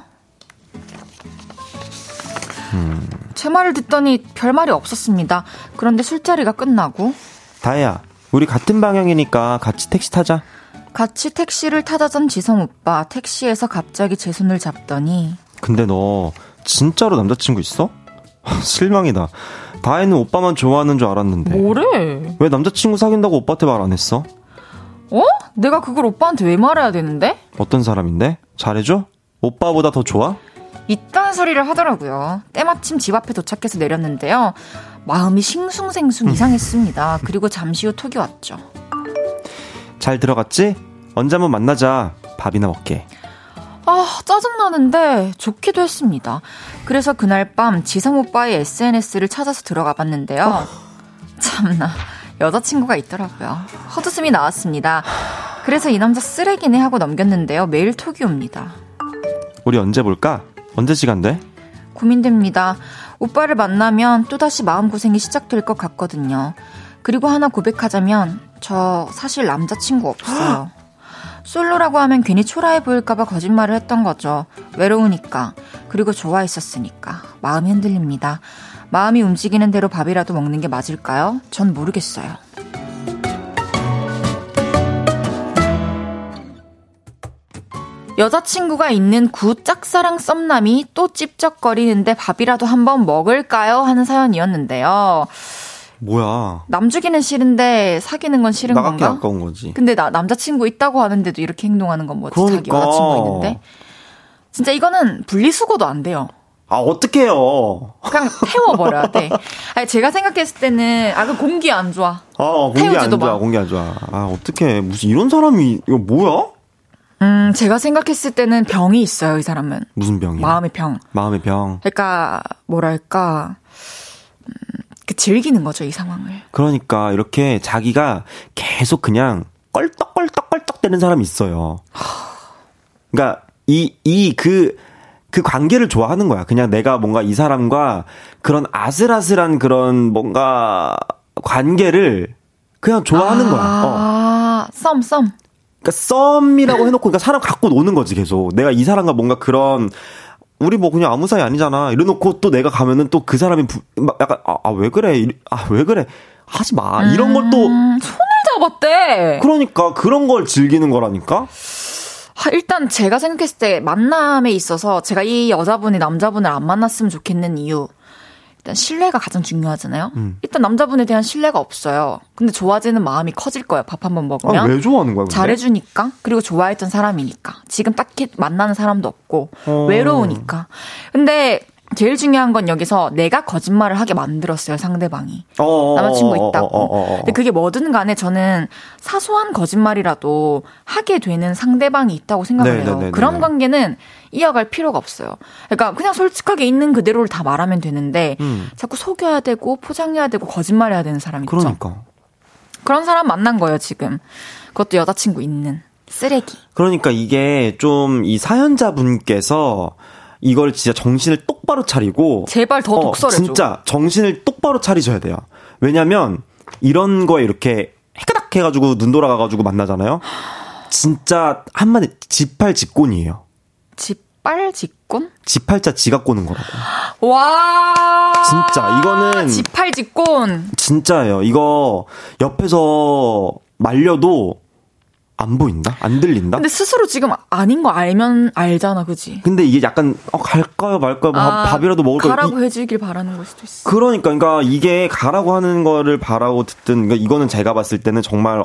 [SPEAKER 3] 음.
[SPEAKER 1] 제 말을 듣더니 별말이 없었습니다. 그런데 술자리가 끝나고.
[SPEAKER 3] 다혜야, 우리 같은 방향이니까 같이 택시 타자.
[SPEAKER 1] 같이 택시를 타자던 지성 오빠 택시에서 갑자기 제 손을 잡더니
[SPEAKER 3] 근데 너 진짜로 남자친구 있어? 실망이다. 다혜는 오빠만 좋아하는 줄 알았는데.
[SPEAKER 1] 뭐래?
[SPEAKER 3] 왜 남자친구 사귄다고 오빠한테 말 안 했어?
[SPEAKER 1] 어? 내가 그걸 오빠한테 왜 말해야 되는데?
[SPEAKER 3] 어떤 사람인데? 잘해줘? 오빠보다 더 좋아?
[SPEAKER 1] 이딴 소리를 하더라고요. 때마침 집 앞에 도착해서 내렸는데요. 마음이 싱숭생숭 이상했습니다. 그리고 잠시 후 톡이 왔죠.
[SPEAKER 3] 잘 들어갔지? 언제 한번 만나자. 밥이나 먹게.
[SPEAKER 1] 아, 짜증나는데 좋기도 했습니다. 그래서 그날 밤 지성 오빠의 SNS를 찾아서 들어가 봤는데요. 참나, 여자친구가 있더라고요. 헛웃음이 나왔습니다. 그래서 이 남자 쓰레기네 하고 넘겼는데요. 매일 톡이 옵니다.
[SPEAKER 3] 우리 언제 볼까? 언제 시간 돼?
[SPEAKER 1] 고민됩니다. 오빠를 만나면 또다시 마음고생이 시작될 것 같거든요. 그리고 하나 고백하자면, 저 사실 남자친구 없어요. 솔로라고 하면 괜히 초라해 보일까봐 거짓말을 했던 거죠. 외로우니까. 그리고 좋아했었으니까. 마음이 흔들립니다. 마음이 움직이는 대로 밥이라도 먹는 게 맞을까요? 전 모르겠어요. 여자친구가 있는 구 짝사랑 썸남이 또 찝쩍거리는데 밥이라도 한번 먹을까요? 하는 사연이었는데요.
[SPEAKER 3] 뭐야.
[SPEAKER 1] 남 주기는 싫은데 사귀는 건 싫은
[SPEAKER 3] 나가기
[SPEAKER 1] 건가?
[SPEAKER 3] 아까운 거지.
[SPEAKER 1] 근데 나 남자친구 있다고 하는데도 이렇게 행동하는 건 뭐지? 자기
[SPEAKER 3] 그러니까.
[SPEAKER 1] 여자친구 있는데. 진짜 이거는 분리수거도 안 돼요.
[SPEAKER 3] 아, 어떡해요.
[SPEAKER 1] 그냥 태워버려야 돼. 아니, 제가 생각했을 때는, 아, 그 공기 안 좋아.
[SPEAKER 3] 아, 어, 공기 안 좋아,
[SPEAKER 1] 마.
[SPEAKER 3] 공기 안 좋아. 아, 어떡해. 무슨 이런 사람이, 이거 뭐야?
[SPEAKER 1] 음, 제가 생각했을 때는 병이 있어요, 이 사람은.
[SPEAKER 3] 무슨 병이야?
[SPEAKER 1] 마음의 병.
[SPEAKER 3] 마음의 병.
[SPEAKER 1] 그러니까, 뭐랄까, 즐기는 거죠, 이 상황을.
[SPEAKER 3] 그러니까 이렇게 자기가 계속 그냥 껄떡껄떡껄떡 되는 사람이 있어요. 그러니까 이 이 그 그 관계를 좋아하는 거야. 그냥 내가 뭔가 이 사람과 그런 아슬아슬한 그런 뭔가 관계를 그냥 좋아하는 거야. 어.
[SPEAKER 1] 아, 썸, 썸.
[SPEAKER 3] 그러니까 썸이라고 해놓고 그러니까 사람 갖고 노는 거지 계속. 내가 이 사람과 뭔가 그런 우리 뭐 그냥 아무 사이 아니잖아. 이래놓고 또 내가 가면은 또 그 사람이 부, 막 약간 아왜 그래 아 왜 그래 하지 마 이런 걸또
[SPEAKER 1] 음, 손을 잡았대.
[SPEAKER 3] 그러니까 그런 걸 즐기는 거라니까.
[SPEAKER 1] 아, 일단 제가 생각했을 때 만남에 있어서 제가 이 여자분이 남자분을 안 만났으면 좋겠는 이유. 일단 신뢰가 가장 중요하잖아요.
[SPEAKER 3] 음.
[SPEAKER 1] 일단 남자분에 대한 신뢰가 없어요. 근데 좋아지는 마음이 커질 거예요. 밥 한 번 먹으면.
[SPEAKER 3] 아, 왜 좋아하는 거야? 근데?
[SPEAKER 1] 잘해주니까 그리고 좋아했던 사람이니까 지금 딱히 만나는 사람도 없고
[SPEAKER 3] 어.
[SPEAKER 1] 외로우니까 근데 제일 중요한 건 여기서 내가 거짓말을 하게 만들었어요 상대방이
[SPEAKER 3] 어, 어, 어,
[SPEAKER 1] 남자친구
[SPEAKER 3] 어,
[SPEAKER 1] 있다고
[SPEAKER 3] 어, 어, 어, 어.
[SPEAKER 1] 근데 그게 뭐든 간에 저는 사소한 거짓말이라도 하게 되는 상대방이 있다고 생각을 해요
[SPEAKER 3] 네네네네.
[SPEAKER 1] 그런 관계는 이어갈 필요가 없어요 그러니까 그냥 솔직하게 있는 그대로를 다 말하면 되는데
[SPEAKER 3] 음.
[SPEAKER 1] 자꾸 속여야 되고 포장해야 되고 거짓말해야 되는 사람 있죠
[SPEAKER 3] 그러니까.
[SPEAKER 1] 그런 사람 만난 거예요 지금 그것도 여자친구 있는 쓰레기
[SPEAKER 3] 그러니까 이게 좀 이 사연자분께서 이걸 진짜 정신을 똑바로 차리고
[SPEAKER 1] 제발 더
[SPEAKER 3] 어,
[SPEAKER 1] 독설해줘.
[SPEAKER 3] 진짜 정신을 똑바로 차리셔야 돼요. 왜냐면 이런 거에 이렇게 해가닥 해가지고 눈 돌아가가지고 만나잖아요. 진짜 한마디 지팔 직곤이에요.
[SPEAKER 1] 짓 발 짓곤?
[SPEAKER 3] 지팔자 지가 꼬는 거라고.
[SPEAKER 1] 와.
[SPEAKER 3] 진짜, 이거는-
[SPEAKER 1] 지팔 짓곤.
[SPEAKER 3] 진짜예요. 이거 옆에서 말려도 안 보인다? 안 들린다?
[SPEAKER 1] 근데 스스로 지금 아닌 거 알면 알잖아, 그지?
[SPEAKER 3] 근데 이게 약간 어, 갈까요 말까요 밥, 밥이라도 먹을까요 이-
[SPEAKER 1] 가라고 해주길 바라는 걸 수도 있어.
[SPEAKER 3] 그러니까, 그러니까 이게 가라고 하는 거를 바라고 듣든, 그러니까 이거는 제가 봤을 때는 정말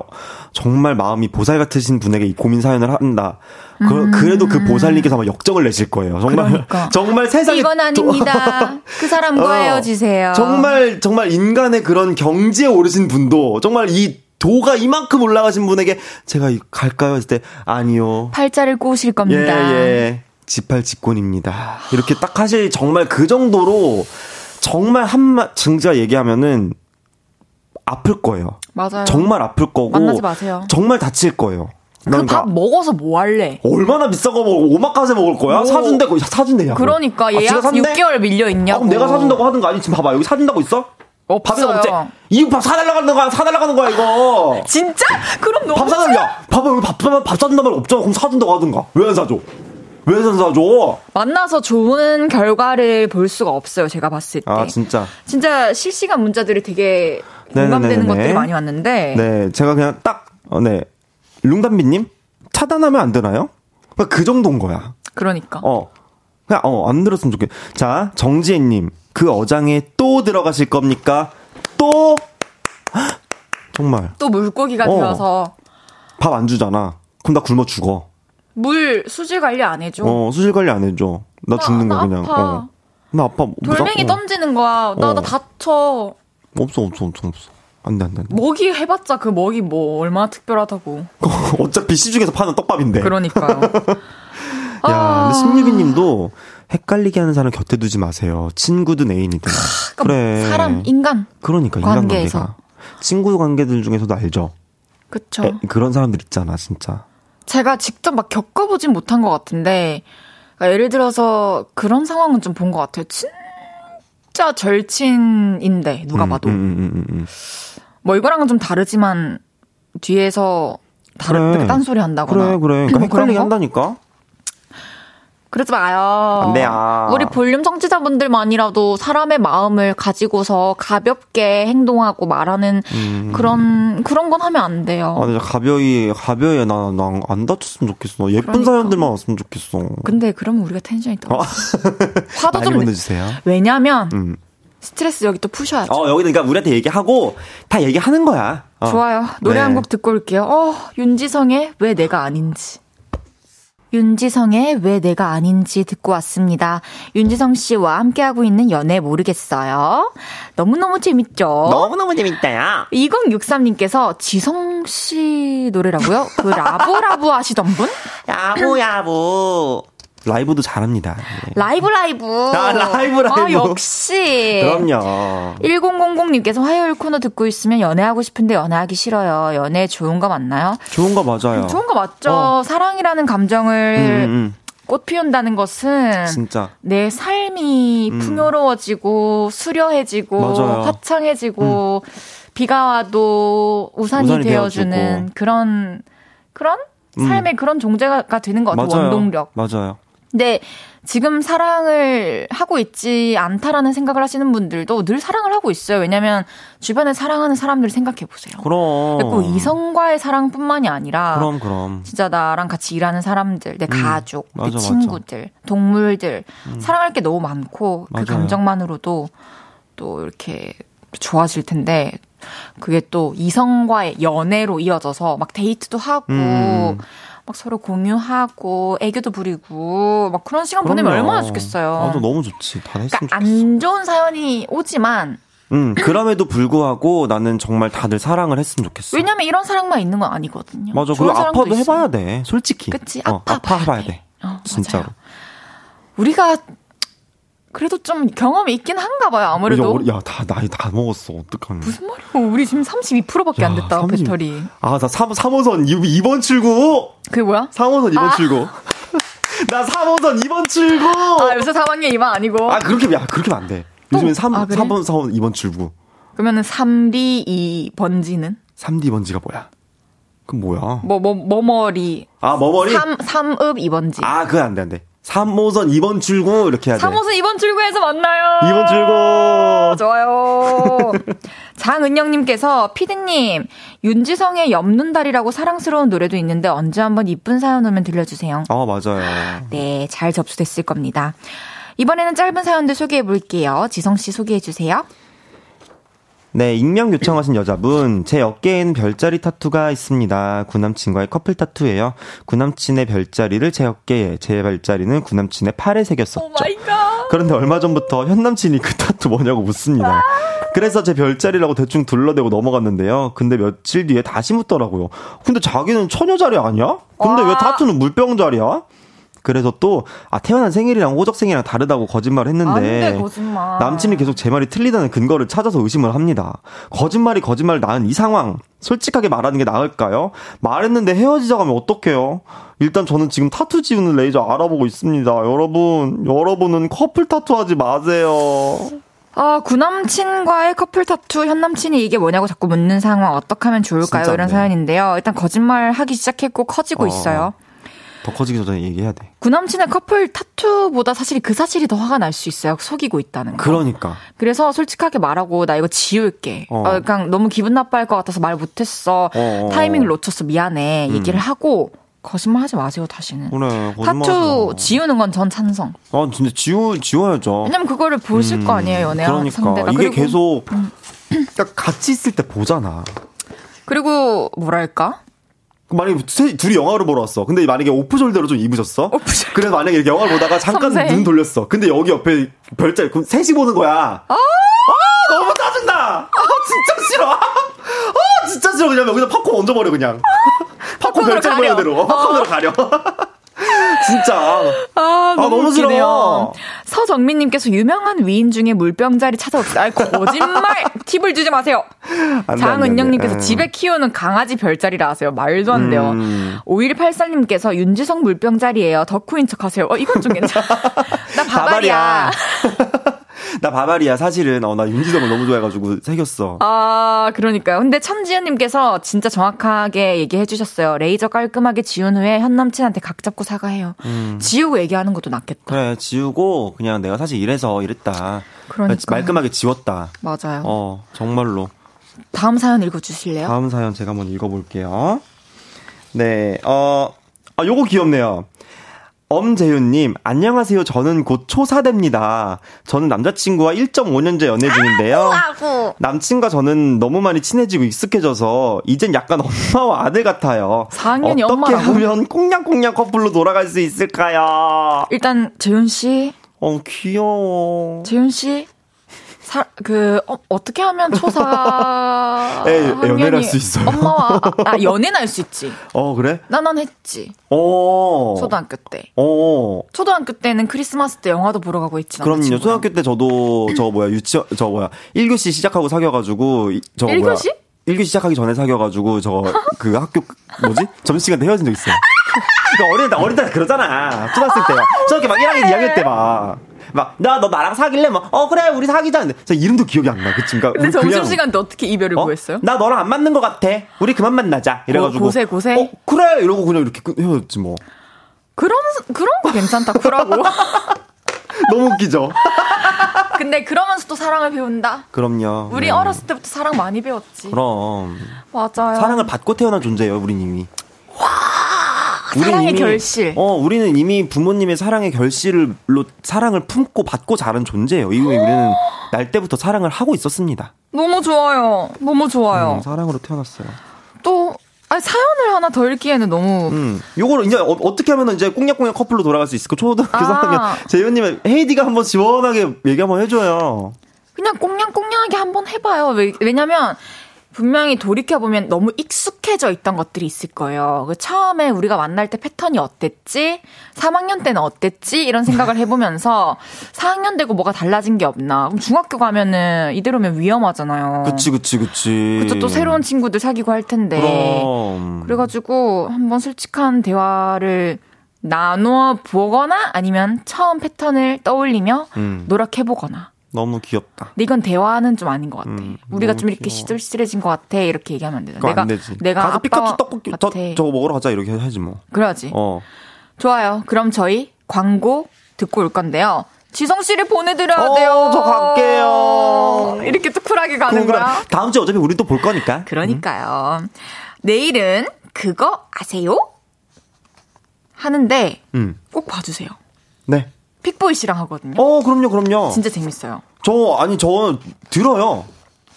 [SPEAKER 3] 정말 마음이 보살 같으신 분에게 이 고민 사연을 한다. 그, 그래도 그 보살님께서 아마 역정을 내실 거예요. 정말
[SPEAKER 1] 음. 그러니까.
[SPEAKER 3] 정말 세상에
[SPEAKER 1] 이건
[SPEAKER 3] 도-
[SPEAKER 1] 아닙니다. 그 사람과
[SPEAKER 3] 어,
[SPEAKER 1] 헤어지세요.
[SPEAKER 3] 정말 정말 인간의 그런 경지에 오르신 분도 정말 이 도가 이만큼 올라가신 분에게 제가 이- 갈까요 했을 때 아니요.
[SPEAKER 1] 팔자를 꼬실 겁니다.
[SPEAKER 3] 예, 예. 지팔직곤입니다. 이렇게 딱 하실 정말 그 정도로 정말 한마 증자 얘기하면은 아플 거예요.
[SPEAKER 1] 맞아요.
[SPEAKER 3] 정말 아플 거고
[SPEAKER 1] 만나지 마세요.
[SPEAKER 3] 정말 다칠 거예요.
[SPEAKER 1] 그밥 먹어서 뭐 할래?
[SPEAKER 3] 얼마나 비싼 거 먹고 오마카세 먹을 거야?
[SPEAKER 1] 뭐.
[SPEAKER 3] 사준대 거 사준대 야.
[SPEAKER 1] 그러니까
[SPEAKER 3] 아, 지가 산대?
[SPEAKER 1] 6개월 밀려
[SPEAKER 3] 아,
[SPEAKER 1] 있냐고.
[SPEAKER 3] 그럼 내가 사준다고 하는 거 아니? 지금 봐봐 여기 사준다고 있어? 밥이나
[SPEAKER 1] 없어요.
[SPEAKER 3] 먹자. 이밥 사달라 가는 거야 사달라 가는 거야 이거.
[SPEAKER 1] 진짜? 그럼 너무
[SPEAKER 3] 밥 사달라. 봐봐 여기 밥, 밥, 밥 사준단 말 없잖아. 그럼 사준다고 하든가. 왜 안 사줘? 왜안 사줘?
[SPEAKER 1] 만나서 좋은 결과를 볼 수가 없어요. 제가 봤을 때.
[SPEAKER 3] 아 진짜.
[SPEAKER 1] 진짜 실시간 문자들이 되게 공감되는
[SPEAKER 3] 네네네네.
[SPEAKER 1] 것들이 많이 왔는데
[SPEAKER 3] 네, 제가 그냥 딱, 어, 네. 룽담비님? 차단하면 안 되나요? 그그 정도인 거야.
[SPEAKER 1] 그러니까
[SPEAKER 3] 어. 그냥, 어, 안 들었으면 좋겠. 자, 정지혜님. 그 어장에 또 들어가실 겁니까? 또? 헉, 정말.
[SPEAKER 1] 또 물고기가
[SPEAKER 3] 어.
[SPEAKER 1] 되어서
[SPEAKER 3] 밥 안 주잖아. 그럼 나 굶어 죽어.
[SPEAKER 1] 물 수질 관리 안 해줘.
[SPEAKER 3] 어, 수질 관리 안 해줘. 나
[SPEAKER 1] 나-
[SPEAKER 3] 죽는
[SPEAKER 1] 거나
[SPEAKER 3] 그냥.
[SPEAKER 1] 아파.
[SPEAKER 3] 어. 나 아파. 뭐
[SPEAKER 1] 돌멩이. 던지는 거야. 나, 나
[SPEAKER 3] 어.
[SPEAKER 1] 다쳐.
[SPEAKER 3] 없어, 없어, 없어, 없어. 안 돼, 안 돼, 안 돼.
[SPEAKER 1] 먹이 해봤자 그 먹이 뭐 얼마나 특별하다고.
[SPEAKER 3] 어차피 시중에서 파는 떡밥인데.
[SPEAKER 1] 그러니까요.
[SPEAKER 3] 야,
[SPEAKER 1] 아.
[SPEAKER 3] 근데 16이님도 헷갈리게 하는 사람 곁에 두지 마세요. 친구든 애인이든.
[SPEAKER 1] 그러니까
[SPEAKER 3] 그래.
[SPEAKER 1] 사람 인간
[SPEAKER 3] 그러니까
[SPEAKER 1] 관계에서.
[SPEAKER 3] 인간 관계가. 친구 관계들 중에서도 알죠.
[SPEAKER 1] 그쵸.
[SPEAKER 3] 에, 그런 사람들 있잖아, 진짜.
[SPEAKER 1] 제가 직접 막 겪어보진 못한 것 같은데 그러니까 예를 들어서 그런 상황은 좀 본 것 같아요. 진짜 절친인데 누가
[SPEAKER 3] 음,
[SPEAKER 1] 봐도
[SPEAKER 3] 음, 음, 음, 음.
[SPEAKER 1] 뭐 이거랑은 좀 다르지만 뒤에서 다른
[SPEAKER 3] 그래.
[SPEAKER 1] 딴소리 한다거나
[SPEAKER 3] 그래, 그래. 그러니까
[SPEAKER 1] 뭐
[SPEAKER 3] 헷갈리게
[SPEAKER 1] 거?
[SPEAKER 3] 한다니까.
[SPEAKER 1] 그러지 마요.
[SPEAKER 3] 안 돼요.
[SPEAKER 1] 우리 볼륨 청취자분들만이라도 사람의 마음을 가지고서 가볍게 행동하고 말하는 그런 그런 건 하면 안 돼요.
[SPEAKER 3] 음. 아, 진짜 가벼이, 가벼이, 나, 나, 안 다쳤으면 좋겠어. 예쁜
[SPEAKER 1] 그러니까.
[SPEAKER 3] 사연들만 왔으면 좋겠어.
[SPEAKER 1] 근데 그러면 우리가 텐션이 떨어.
[SPEAKER 3] 어.
[SPEAKER 1] 화도 좀 내.
[SPEAKER 3] 보내주세요.
[SPEAKER 1] 왜냐면
[SPEAKER 3] 음.
[SPEAKER 1] 스트레스 여기 또 푸셔야죠.
[SPEAKER 3] 어, 여기, 그러니까 우리한테 얘기하고, 다 얘기하는 거야. 어.
[SPEAKER 1] 좋아요. 노래
[SPEAKER 3] 네.
[SPEAKER 1] 한곡 듣고 올게요. 어, 윤지성의 왜 내가 아닌지. 윤지성의 왜 내가 아닌지 듣고 왔습니다. 윤지성 씨와 함께하고 있는 연애 모르겠어요. 너무너무 재밌죠?
[SPEAKER 3] 너무너무 재밌다요.
[SPEAKER 1] 2063님께서 지성 씨 노래라고요? 그 라브라브 하시던 분?
[SPEAKER 3] 야부, 야부. 라이브도 잘합니다. 네.
[SPEAKER 1] 라이브 라이브.
[SPEAKER 3] 아, 라이브, 라이브.
[SPEAKER 1] 아, 역시.
[SPEAKER 3] 그럼요.
[SPEAKER 1] 1000님께서 화요일 코너 듣고 있으면 연애하고 싶은데 연애하기 싫어요. 연애 좋은 거 맞나요?
[SPEAKER 3] 좋은 거 맞아요.
[SPEAKER 1] 좋은 거 맞죠.
[SPEAKER 3] 어.
[SPEAKER 1] 사랑이라는 감정을
[SPEAKER 3] 음, 음,
[SPEAKER 1] 꽃 피운다는 것은
[SPEAKER 3] 진짜.
[SPEAKER 1] 내 삶이
[SPEAKER 3] 음.
[SPEAKER 1] 풍요로워지고 수려해지고
[SPEAKER 3] 맞아요.
[SPEAKER 1] 화창해지고 비가 와도 우산이,
[SPEAKER 3] 우산이
[SPEAKER 1] 되어주는
[SPEAKER 3] 되어주고.
[SPEAKER 1] 그런 그런
[SPEAKER 3] 음.
[SPEAKER 1] 삶의 그런 종제가 되는 것 같아요.
[SPEAKER 3] 맞아요.
[SPEAKER 1] 원동력.
[SPEAKER 3] 맞아요.
[SPEAKER 1] 근데 지금 사랑을 하고 있지 않다라는 생각을 하시는 분들도 늘 사랑을 하고 있어요. 왜냐면 주변에 사랑하는 사람들을 생각해 보세요.
[SPEAKER 3] 그럼.
[SPEAKER 1] 꼭 이성과의 사랑뿐만이 아니라
[SPEAKER 3] 그럼, 그럼.
[SPEAKER 1] 진짜 나랑 같이 일하는 사람들, 내 가족, 내
[SPEAKER 3] 음. 맞아, 맞아.
[SPEAKER 1] 친구들, 동물들 사랑할 게 너무 많고 그
[SPEAKER 3] 맞아요.
[SPEAKER 1] 감정만으로도 또 이렇게 좋아질 텐데 그게 또 이성과의 연애로 이어져서 막 데이트도 하고
[SPEAKER 3] 음.
[SPEAKER 1] 막 서로 공유하고 애교도 부리고 막 그런 시간 보내면
[SPEAKER 3] 그럼요.
[SPEAKER 1] 얼마나 좋겠어요.
[SPEAKER 3] 맞아, 너무 좋지. 다 했으면
[SPEAKER 1] 그러니까
[SPEAKER 3] 좋겠어.
[SPEAKER 1] 안 좋은 사연이 오지만
[SPEAKER 3] 음, 그럼에도 불구하고 나는 정말 다들 사랑을 했으면 좋겠어.
[SPEAKER 1] 왜냐면 이런 사랑만 있는 건 아니거든요.
[SPEAKER 3] 맞아. 그리고 아파도. 해봐야 돼. 솔직히.
[SPEAKER 1] 그치?
[SPEAKER 3] 어,
[SPEAKER 1] 아파
[SPEAKER 3] 아파
[SPEAKER 1] 봐야
[SPEAKER 3] 해봐야
[SPEAKER 1] 돼.
[SPEAKER 3] 돼.
[SPEAKER 1] 어,
[SPEAKER 3] 진짜로.
[SPEAKER 1] 맞아요. 우리가 그래도 좀 경험이 있긴 한가 봐요, 아무래도.
[SPEAKER 3] 야, 다, 나이 다 먹었어. 어떡하니.
[SPEAKER 1] 무슨 말이야? 우리 지금 32%밖에 안
[SPEAKER 3] 야,
[SPEAKER 1] 됐다,
[SPEAKER 3] 30.
[SPEAKER 1] 배터리.
[SPEAKER 3] 아, 나 3, 3호선 2번 출구!
[SPEAKER 1] 그게 뭐야?
[SPEAKER 3] 3호선 2번
[SPEAKER 1] 아.
[SPEAKER 3] 출구. 나 3호선 2번 출구!
[SPEAKER 1] 아, 요새 4학년 2반 아니고.
[SPEAKER 3] 아, 그렇게, 야, 그렇게 하면 안 돼. 요즘엔 3,
[SPEAKER 1] 아, 그래?
[SPEAKER 3] 3번, 4번, 2번 출구.
[SPEAKER 1] 그러면은 3D 2 번지는?
[SPEAKER 3] 3D 번지가 뭐야? 그건 뭐야?
[SPEAKER 1] 뭐, 뭐, 뭐머리.
[SPEAKER 3] 아, 머머리?
[SPEAKER 1] 3, 3읍 2번지.
[SPEAKER 3] 아, 그건 안 돼, 안 돼. 3호선 2번 출구, 이렇게 해야 돼.
[SPEAKER 1] 3호선 2번 출구에서 만나요.
[SPEAKER 3] 2번 출구!
[SPEAKER 1] 좋아요. 장은영님께서 피디님 윤지성의 엽눈달이라고 사랑스러운 노래도 있는데 언제 한번 이쁜 사연 오면 들려주세요.
[SPEAKER 3] 아, 맞아요.
[SPEAKER 1] 네, 잘 접수됐을 겁니다. 이번에는 짧은 사연들 소개해 볼게요. 지성 씨 소개해 주세요.
[SPEAKER 3] 네, 익명 요청하신 여자분, 제 어깨엔 별자리 타투가 있습니다. 구남친과의 커플 타투예요. 구남친의 별자리를 제 어깨에, 제 별자리는 구남친의 팔에 새겼었죠.
[SPEAKER 1] 갓.
[SPEAKER 3] 그런데 얼마 전부터 현남친이 그 타투 뭐냐고 묻습니다. 그래서 제 별자리라고 대충 둘러대고 넘어갔는데요. 근데 며칠 뒤에 다시 묻더라고요. 근데 자기는 처녀 자리 아니야? 근데
[SPEAKER 1] 와.
[SPEAKER 3] 왜 타투는 물병 자리야? 그래서 또, 아, 태어난 생일이랑 호적 생일이랑 다르다고 거짓말을 했는데. 안
[SPEAKER 1] 돼, 거짓말.
[SPEAKER 3] 남친이 계속 제 말이 틀리다는 근거를 찾아서 의심을 합니다. 거짓말이 거짓말을 낳은 이 상황, 솔직하게 말하는 게 나을까요? 말했는데 헤어지자고 하면 어떡해요? 일단 저는 지금 타투 지우는 레이저 알아보고 있습니다. 여러분, 여러분은 커플 타투 하지 마세요.
[SPEAKER 1] 아, 구남친과의 커플 타투, 현남친이 이게 뭐냐고 자꾸 묻는 상황 어떻게 하면 좋을까요? 이런 네. 사연인데요. 일단 거짓말 하기 시작했고 커지고 어, 있어요.
[SPEAKER 3] 더 커지기 전에 얘기해야 돼.
[SPEAKER 1] 구남친의 커플 타투보다 사실 그 사실이 더 화가 날 수 있어요. 속이고 있다는 거.
[SPEAKER 3] 그러니까.
[SPEAKER 1] 그래서 솔직하게 말하고 나 이거 지울게. 어. 어 그냥 너무 기분 나빠할 것 같아서 말 못했어. 어, 어, 어. 타이밍을 놓쳤어. 미안해. 음. 얘기를 하고 거짓말 하지 마세요, 다시는.
[SPEAKER 3] 그래,
[SPEAKER 1] 타투 지우는 건 전 찬성.
[SPEAKER 3] 아, 진짜 지우, 지워야죠.
[SPEAKER 1] 왜냐면 그거를 보실 음, 거 아니에요, 연애한 그러니까. 상대가.
[SPEAKER 3] 이게 계속, 음. 딱 같이 있을 때 보잖아.
[SPEAKER 1] 그리고, 뭐랄까?
[SPEAKER 3] 만약에 둘이 영화를 보러 왔어. 근데 만약에 오프숄더로 좀 입으셨어.
[SPEAKER 1] 오프숄더.
[SPEAKER 3] 그래서 만약에 이렇게 영화를 보다가 잠깐 섬세. 눈 돌렸어. 근데 여기 옆에 별자, 그럼 셋이 보는 거야. 아, 아 너무 짜증나! 아, 진짜 싫어! 아, 진짜 싫어. 그냥 여기다 팝콘 얹어버려, 그냥. 팝콘 별자 모양대로. 어, 팝콘으로 가려. 진짜.
[SPEAKER 1] 아, 너무, 아, 너무 싫어. 서정민님께서 유명한 위인 중에 물병자리 찾아옵시다. 아, 거짓말! 팁을 주지 마세요. 장은영님께서 집에 키우는 강아지 별자리라 하세요. 말도 안 돼요. 음. 5184님께서 윤지성 물병자리예요. 덕후인 척 하세요. 어, 이건 좀 괜찮아. 나 바바리야.
[SPEAKER 3] 나 바바리아 사실은 어 나 윤지성을 너무 좋아해가지고 새겼어.
[SPEAKER 1] 아 그러니까요. 근데 천지연님께서 진짜 정확하게 얘기해 주셨어요. 레이저 깔끔하게 지운 후에 현 남친한테 각 잡고 사과해요. 음. 지우고 얘기하는 것도 낫겠다.
[SPEAKER 3] 그래 지우고 그냥 내가 사실 이래서 이랬다.
[SPEAKER 1] 그러니까
[SPEAKER 3] 말끔하게 지웠다.
[SPEAKER 1] 맞아요.
[SPEAKER 3] 어 정말로.
[SPEAKER 1] 다음 사연 읽어주실래요?
[SPEAKER 3] 다음 사연 제가 한번 읽어볼게요. 네, 어, 아, 요거 귀엽네요. 엄재윤님, 안녕하세요. 저는 곧 초4됩니다. 저는 남자친구와 1.5년째 연애 중인데요. 남친과 저는 너무 많이 친해지고 익숙해져서 이젠 약간 엄마와 아들 같아요.
[SPEAKER 1] 4학년이
[SPEAKER 3] 어떻게
[SPEAKER 1] 엄마라고?
[SPEAKER 3] 하면 꽁냥꽁냥 커플로 돌아갈 수 있을까요?
[SPEAKER 1] 일단 재윤 씨.
[SPEAKER 3] 어, 귀여워.
[SPEAKER 1] 재윤 씨, 사, 그, 어, 어떻게 하면 초사.
[SPEAKER 3] 에, 연애를 할수 있어요.
[SPEAKER 1] 엄마와, 아, 아 연애는 할수 있지.
[SPEAKER 3] 어, 그래?
[SPEAKER 1] 나는 했지.
[SPEAKER 3] 어.
[SPEAKER 1] 초등학교 때.
[SPEAKER 3] 어.
[SPEAKER 1] 초등학교 때는 크리스마스 때 영화도 보러 가고 있지.
[SPEAKER 3] 그럼요. 초등학교 때 저도, 저거 뭐야, 유치원, 저 뭐야, 1교시 시작하고 사귀어가지고, 저거 1교시? 뭐야. 1교시 시작하기 전에 사귀어가지고, 저거, 그 학교, 뭐지? 점심시간 때 헤어진 적 있어. 그러니까 어린 때, 어린 때 그러잖아. 초등학생 때. 초등학교 막 1학년, 2학년 때 막. 막, 나, 너 나랑 사귈래? 뭐, 어, 그래, 우리 사귀자. 저 이름도 기억이 안 나. 그치? 그니까.
[SPEAKER 1] 근데 점심 시간 때 어떻게 이별을 어? 구했어요?
[SPEAKER 3] 나 너랑 안 맞는 것 같아. 우리 그만 만나자. 이래가지고.
[SPEAKER 1] 고세, 고세?
[SPEAKER 3] 어, 그래! 이러고 그냥 이렇게 헤어졌지, 뭐.
[SPEAKER 1] 그런, 그런 거 괜찮다, 쿨하고.
[SPEAKER 3] 너무 웃기죠?
[SPEAKER 1] 근데 그러면서 또 사랑을 배운다?
[SPEAKER 3] 그럼요.
[SPEAKER 1] 우리 네. 어렸을 때부터 사랑 많이 배웠지.
[SPEAKER 3] 그럼.
[SPEAKER 1] 맞아요.
[SPEAKER 3] 사랑을 받고 태어난 존재예요, 우린 이미.
[SPEAKER 1] 와! 사랑의 이미, 결실.
[SPEAKER 3] 어, 우리는 이미 부모님의 사랑의 결실로 사랑을 품고 받고 자란 존재예요. 이후에 우리는 날 때부터 사랑을 하고 있었습니다.
[SPEAKER 1] 너무 좋아요. 너무 좋아요.
[SPEAKER 3] 음, 사랑으로 태어났어요.
[SPEAKER 1] 또 아니, 사연을 하나 더 읽기에는 너무.
[SPEAKER 3] 음, 요거를 이제 어, 떻게 하면 이제 꽁냥꽁냥 커플로 돌아갈 수 있을까? 초등학교 아. 3학년. 재현님은 헤이디가 한번 시원하게 얘기 한번 해줘요.
[SPEAKER 1] 그냥 꽁냥꽁냥하게 한번 해봐요. 왜, 왜냐면, 분명히 돌이켜보면 너무 익숙해져 있던 것들이 있을 거예요. 그 처음에 우리가 만날 때 패턴이 어땠지? 3학년 때는 어땠지? 이런 생각을 해보면서 4학년 되고 뭐가 달라진 게 없나? 그럼 중학교 가면은 이대로면 위험하잖아요.
[SPEAKER 3] 그치, 그치, 그치.
[SPEAKER 1] 그쵸, 또 새로운 친구들 사귀고 할 텐데.
[SPEAKER 3] 그럼.
[SPEAKER 1] 그래가지고 한번 솔직한 대화를 나누어 보거나 아니면 처음 패턴을 떠올리며 음. 노력해보거나.
[SPEAKER 3] 너무 귀엽다.
[SPEAKER 1] 근데 이건 대화는 좀 아닌 것 같아. 음, 우리가 좀 이렇게 시들시들해진 것 같아. 이렇게 얘기하면 안 되나? 내가
[SPEAKER 3] 되지.
[SPEAKER 1] 내가
[SPEAKER 3] 가서 피카츄 떡볶이 저, 저거 먹으러 가자 이렇게 해야지 뭐.
[SPEAKER 1] 그래야지.
[SPEAKER 3] 어.
[SPEAKER 1] 좋아요. 그럼 저희 광고 듣고 올 건데요. 지성 씨를 보내드려야
[SPEAKER 3] 어,
[SPEAKER 1] 돼요.
[SPEAKER 3] 저 갈게요.
[SPEAKER 1] 이렇게 또 쿨하게 가는 거야.
[SPEAKER 3] 다음 주에 어차피 우리 또 볼 거니까.
[SPEAKER 1] 그러니까요. 음. 내일은 그거 아세요? 하는데 음. 꼭 봐주세요.
[SPEAKER 3] 네.
[SPEAKER 1] 픽보이 씨랑 하거든요.
[SPEAKER 3] 어, 그럼요, 그럼요.
[SPEAKER 1] 진짜 재밌어요.
[SPEAKER 3] 저, 아니, 저 들어요.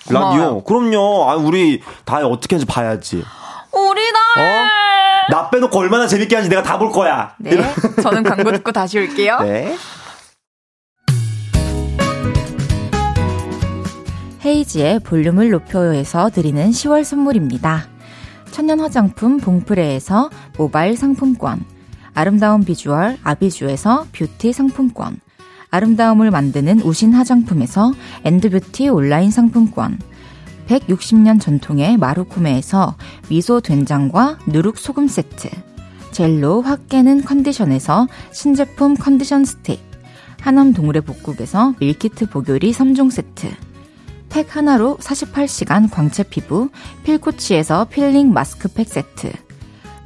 [SPEAKER 3] 라디오. 그럼요. 아, 우리 다 어떻게 하는지 봐야지.
[SPEAKER 1] 우리 다 어?
[SPEAKER 3] 나 빼놓고 얼마나 재밌게 하는지 내가 다 볼 거야.
[SPEAKER 1] 네. 저는 광고 듣고 다시 올게요.
[SPEAKER 3] 네.
[SPEAKER 1] 헤이즈의 볼륨을 높여요에서 드리는 10월 선물입니다. 천연 화장품 봉프레에서 모바일 상품권. 아름다운 비주얼 아비주에서 뷰티 상품권, 아름다움을 만드는 우신 화장품에서 엔드뷰티 온라인 상품권, 160년 전통의 마루코메에서 미소 된장과 누룩 소금 세트, 젤로 확 깨는 컨디션에서 신제품 컨디션 스틱, 하남 동물의 복국에서 밀키트 복요리 3종 세트, 팩 하나로 48시간 광채 피부 필코치에서 필링 마스크팩 세트,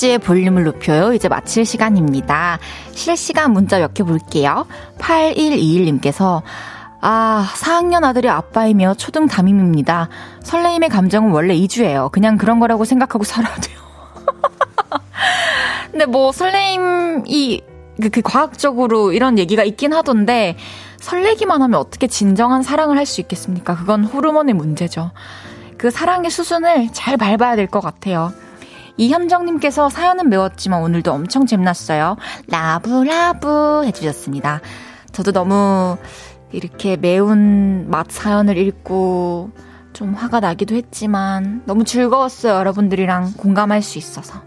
[SPEAKER 1] 헤이즈의 볼륨을 높여요. 이제 마칠 시간입니다. 실시간 문자 몇 개 볼게요. 8121님께서 아, 4학년 아들이 아빠이며 초등 담임입니다. 설레임의 감정은 원래 이주예요. 그냥 그런 거라고 생각하고 살아야 돼요. 근데 뭐 설레임이 그, 그 과학적으로 이런 얘기가 있긴 하던데 설레기만 하면 어떻게 진정한 사랑을 할 수 있겠습니까? 그건 호르몬의 문제죠. 그 사랑의 수순을 잘 밟아야 될 것 같아요. 이현정님께서 사연은 매웠지만 오늘도 엄청 재밌었어요. 라브라브 해주셨습니다. 저도 너무 이렇게 매운 맛 사연을 읽고 좀 화가 나기도 했지만 너무 즐거웠어요. 여러분들이랑 공감할 수 있어서.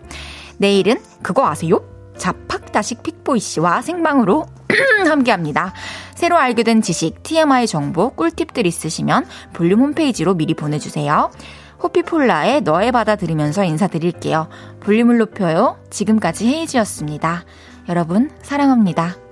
[SPEAKER 1] 내일은 그거 아세요? 잡학다식 픽보이 씨와 생방으로 함께 합니다. 새로 알게 된 지식, TMI 정보, 꿀팁들 있으시면 볼륨 홈페이지로 미리 보내주세요. 호피폴라의 너의 바다 들으면서 인사드릴게요. 볼륨을 높여요. 지금까지 헤이지였습니다. 여러분, 사랑합니다.